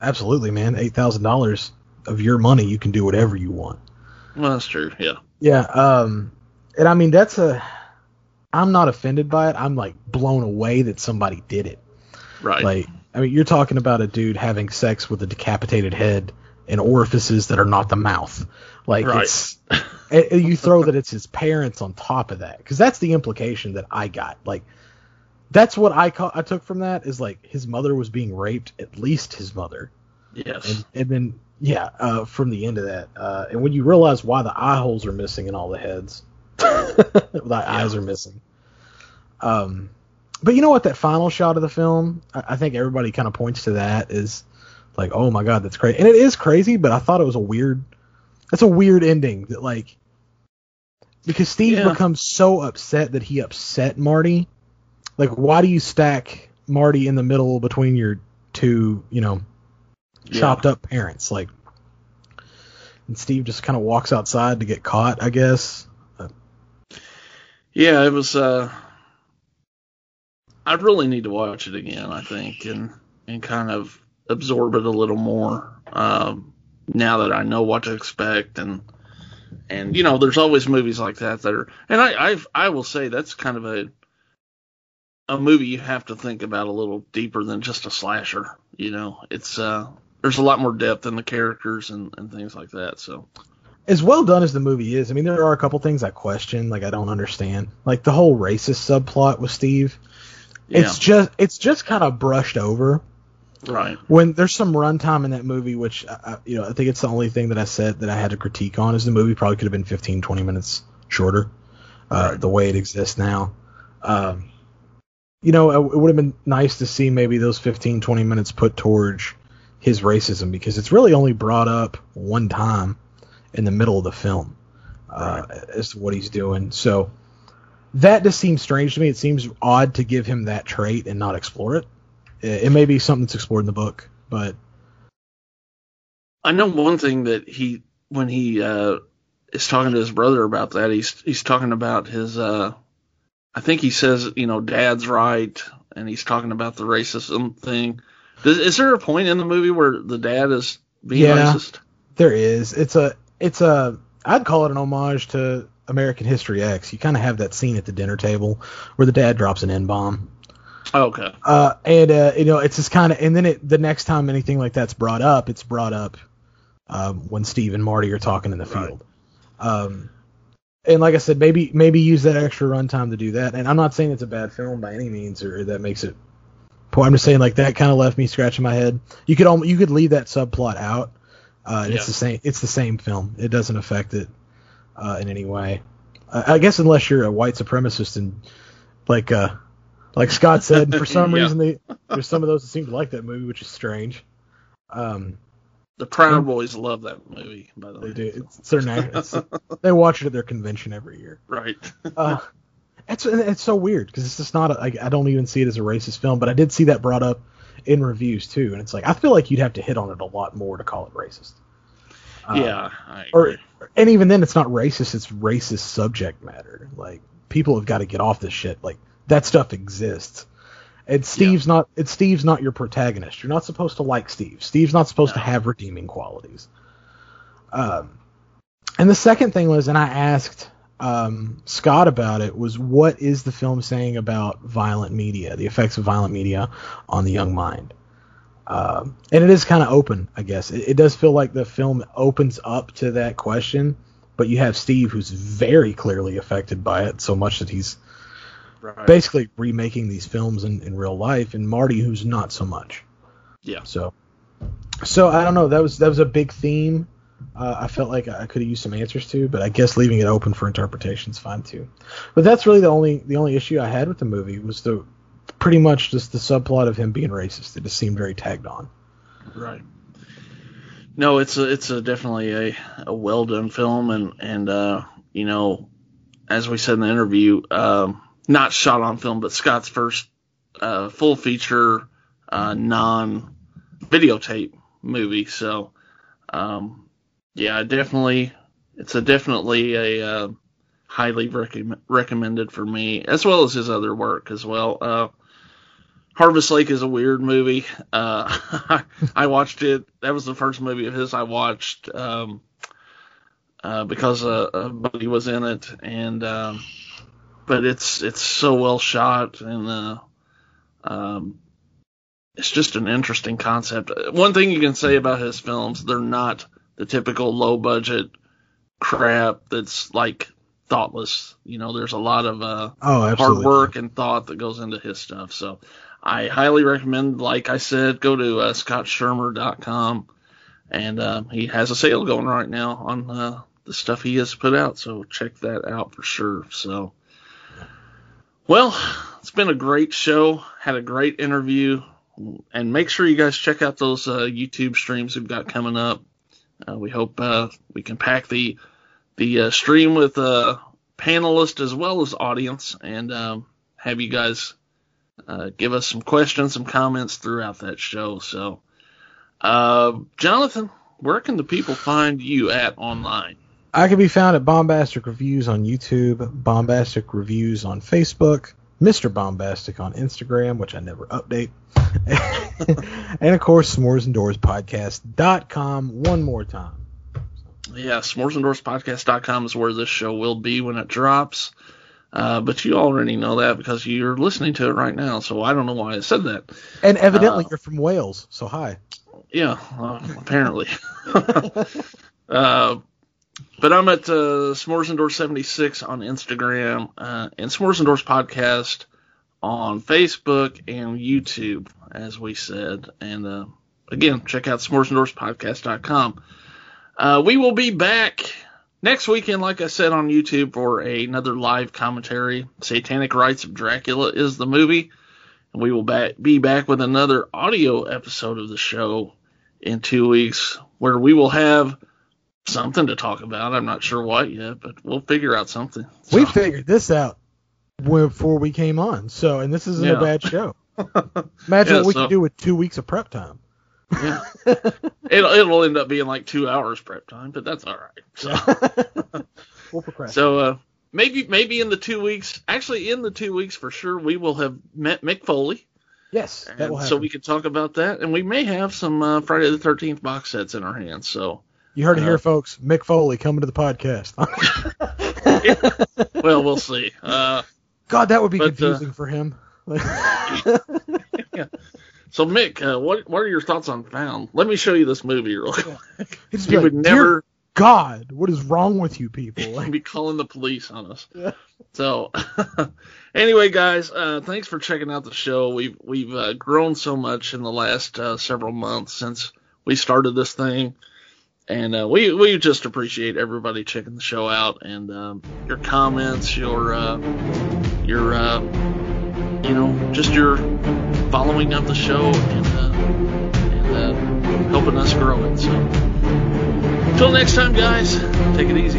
absolutely, man. Eight thousand dollars of your money, you can do whatever you want. Well, that's true. Yeah. Yeah, um, and I mean that's a. I'm not offended by it. I'm like blown away that somebody did it. Right. Like, I mean, you're talking about a dude having sex with a decapitated head and orifices that are not the mouth. Like, Right. it's and you throw that it's his parents on top of that because that's the implication that I got. Like, that's what I ca- I took from that is like his mother was being raped, at least his mother, yes. and and then yeah, uh, from the end of that, uh, and when you realize why the eye holes are missing in all the heads, the eyes are missing. Um, but you know what? That final shot of the film, I, I think everybody kind of points to that is like, oh my god, that's crazy, and it is crazy. But I thought it was a weird. That's a weird ending that like because Steve Yeah. becomes so upset that he upset Marty. Like, why do you stack Marty in the middle between your two, you know, Yeah. chopped up parents? Like, and Steve just kind of walks outside to get caught, I guess. Yeah, it was. uh I really need to watch it again. I think and and kind of absorb it a little more um, now that I know what to expect and and you know there's always movies like that that are and I I've, I will say that's kind of a a movie you have to think about a little deeper than just a slasher. You know, it's uh there's a lot more depth in the characters and and things like that. So As well done as the movie is, I mean, there are a couple things I question, like I don't understand, like the whole racist subplot with Steve. yeah, It's just, it's just kind of brushed over. right. when there's some runtime in that movie which I, you know i think it's the only thing that i said that i had to critique on is the movie probably could have been 15 20 minutes shorter uh, Right. the way it exists now um, you know it, would have been nice to see maybe those 15 20 minutes put towards his racism because it's really only brought up one time in the middle of the film uh, as to what he's doing. So that just seems strange to me. It seems odd to give him that trait and not explore it. It, it may be something that's explored in the book, but I know one thing that he when he uh, is talking to his brother about that, he's he's talking about his. Uh, I think he says, you know, Dad's right, and he's talking about the racism thing. Does, is there a point in the movie where the dad is being Yeah. racist? there is. It's a it's a I'd call it an homage to American History X. You kind of have that scene at the dinner table where the dad drops an N bomb. Oh, okay, Uh, and uh, you know, it's just kind of, and then it, the next time anything like that's brought up, it's brought up um, when Steve and Marty are talking in the Right. field. Um, and like I said, maybe maybe use that extra runtime to do that. And I'm not saying it's a bad film by any means, or that makes it. poor. I'm just saying like that kind of left me scratching my head. You could almost, you could leave that subplot out. Uh, and It's the same. It's the same film. It doesn't affect it uh, in any way. I I guess unless you're a white supremacist and like uh, like Scott said, for some Yeah. reason they there's some of those that seem to like that movie, which is strange. Um, The Proud Boys love that movie, by the They way. do. It's, their na- it's, They watch it at their convention every year. Right. Uh, it's it's so weird because it's just not. A, I, I don't even see it as a racist film, but I did see that brought up in reviews too, and it's like I feel like you'd have to hit on it a lot more to call it racist. Uh, yeah. Or and even then it's not racist it's racist subject matter like people have got to get off this shit like that stuff exists and steve's not it's steve's not your protagonist. You're not supposed to like steve. Steve's not supposed to have redeeming qualities. Um and the second thing was and i asked um scott about it was what is the film saying about violent media the effects of violent media on the young mind? Um, and it is kind of open, I guess. It, it does feel like the film opens up to that question, but you have Steve who's very clearly affected by it, so much that he's Right. basically remaking these films in, in real life, and Marty who's not so much. Yeah. So, so I don't know. That was that was a big theme. Uh, I felt like I could have used some answers to, but I guess leaving it open for interpretation is fine too. But that's really the only the only issue I had with the movie was the pretty much just the subplot of him being racist. It just seemed very tagged on. Right. No, it's a it's a definitely a, a well done film and and uh, you know, as we said in the interview, um, not shot on film, but Scott's first uh, full feature uh, non videotape movie. So, um, yeah, definitely, it's a definitely a uh, highly recomm recommended for me, as well as his other work as well. Uh, Harvest Lake is a weird movie. Uh, I watched it. That was the first movie of his I watched um, uh, because a buddy was in it, and um, but it's it's so well shot and uh, um, it's just an interesting concept. One thing you can say about his films, they're not the typical low budget crap that's like thoughtless. You know, there's a lot of uh, Oh, hard work and thought that goes into his stuff. So I highly recommend, like I said, go to uh, scottschirmer.com and uh, he has a sale going right now on uh, the stuff he has put out. So check that out for sure. So, well, it's been a great show. Had a great interview. And make sure you guys check out those uh, YouTube streams we've got coming up. Uh, we hope uh, we can pack the the uh, stream with uh, panelists as well as audience and um, have you guys uh, give us some questions, some comments throughout that show. So, uh, Jonathan, where can the people find you at online? I can be found at Bombastic Reviews on YouTube, Bombastic Reviews on Facebook, Mr. Bombastic on Instagram, which I never update. and of course, S'mores Indoors Podcast.com one more time. Yeah, s'moresindoorspodcast.com is where this show will be when it drops. Uh, but you already know that because you're listening to it right now, so I don't know why I said that. And evidently, Uh, you're from Wales, so hi. Yeah, uh, apparently. uh, but I'm at uh, Doors 76 on Instagram uh, and Doors Podcast on Facebook and YouTube, as we said. And uh, again, check out s'moresindoorspodcast.com. Uh, we will be back next weekend, like I said, on YouTube for a, another live commentary. Satanic Rites of Dracula is the movie. And we will back, be back with another audio episode of the show in two weeks where we will have something to talk about. I'm not sure what yet, but we'll figure out something. We figured this out before we came on, so and this isn't Yeah. a bad show. Imagine Yeah, what we so- could do with two weeks of prep time. yeah. it'll, it'll end up being like two hours prep time, but that's all right. So, we'll so uh, maybe maybe in the two weeks, actually in the two weeks for sure, we will have met Mick Foley. yes, so we can talk about that, and we may have some uh, Friday the 13th box sets in our hands. So, you heard it uh, here, folks. Mick Foley coming to the podcast. well, we'll see. Uh, God, that would be But, uh, confusing for him. so, Mick, uh, what what are your thoughts on Found? Let me show you this movie real quick. He'd just be You like, would "Dear never God, what is wrong with you people? Like, be calling the police on us. Yeah. So, anyway, guys, uh, thanks for checking out the show. We've we've uh, grown so much in the last uh, several months since we started this thing, and uh, we we just appreciate everybody checking the show out and um, your comments, your uh, your uh, you know just your following of the show and uh, and uh, helping us grow it. So, until next time, guys, take it easy.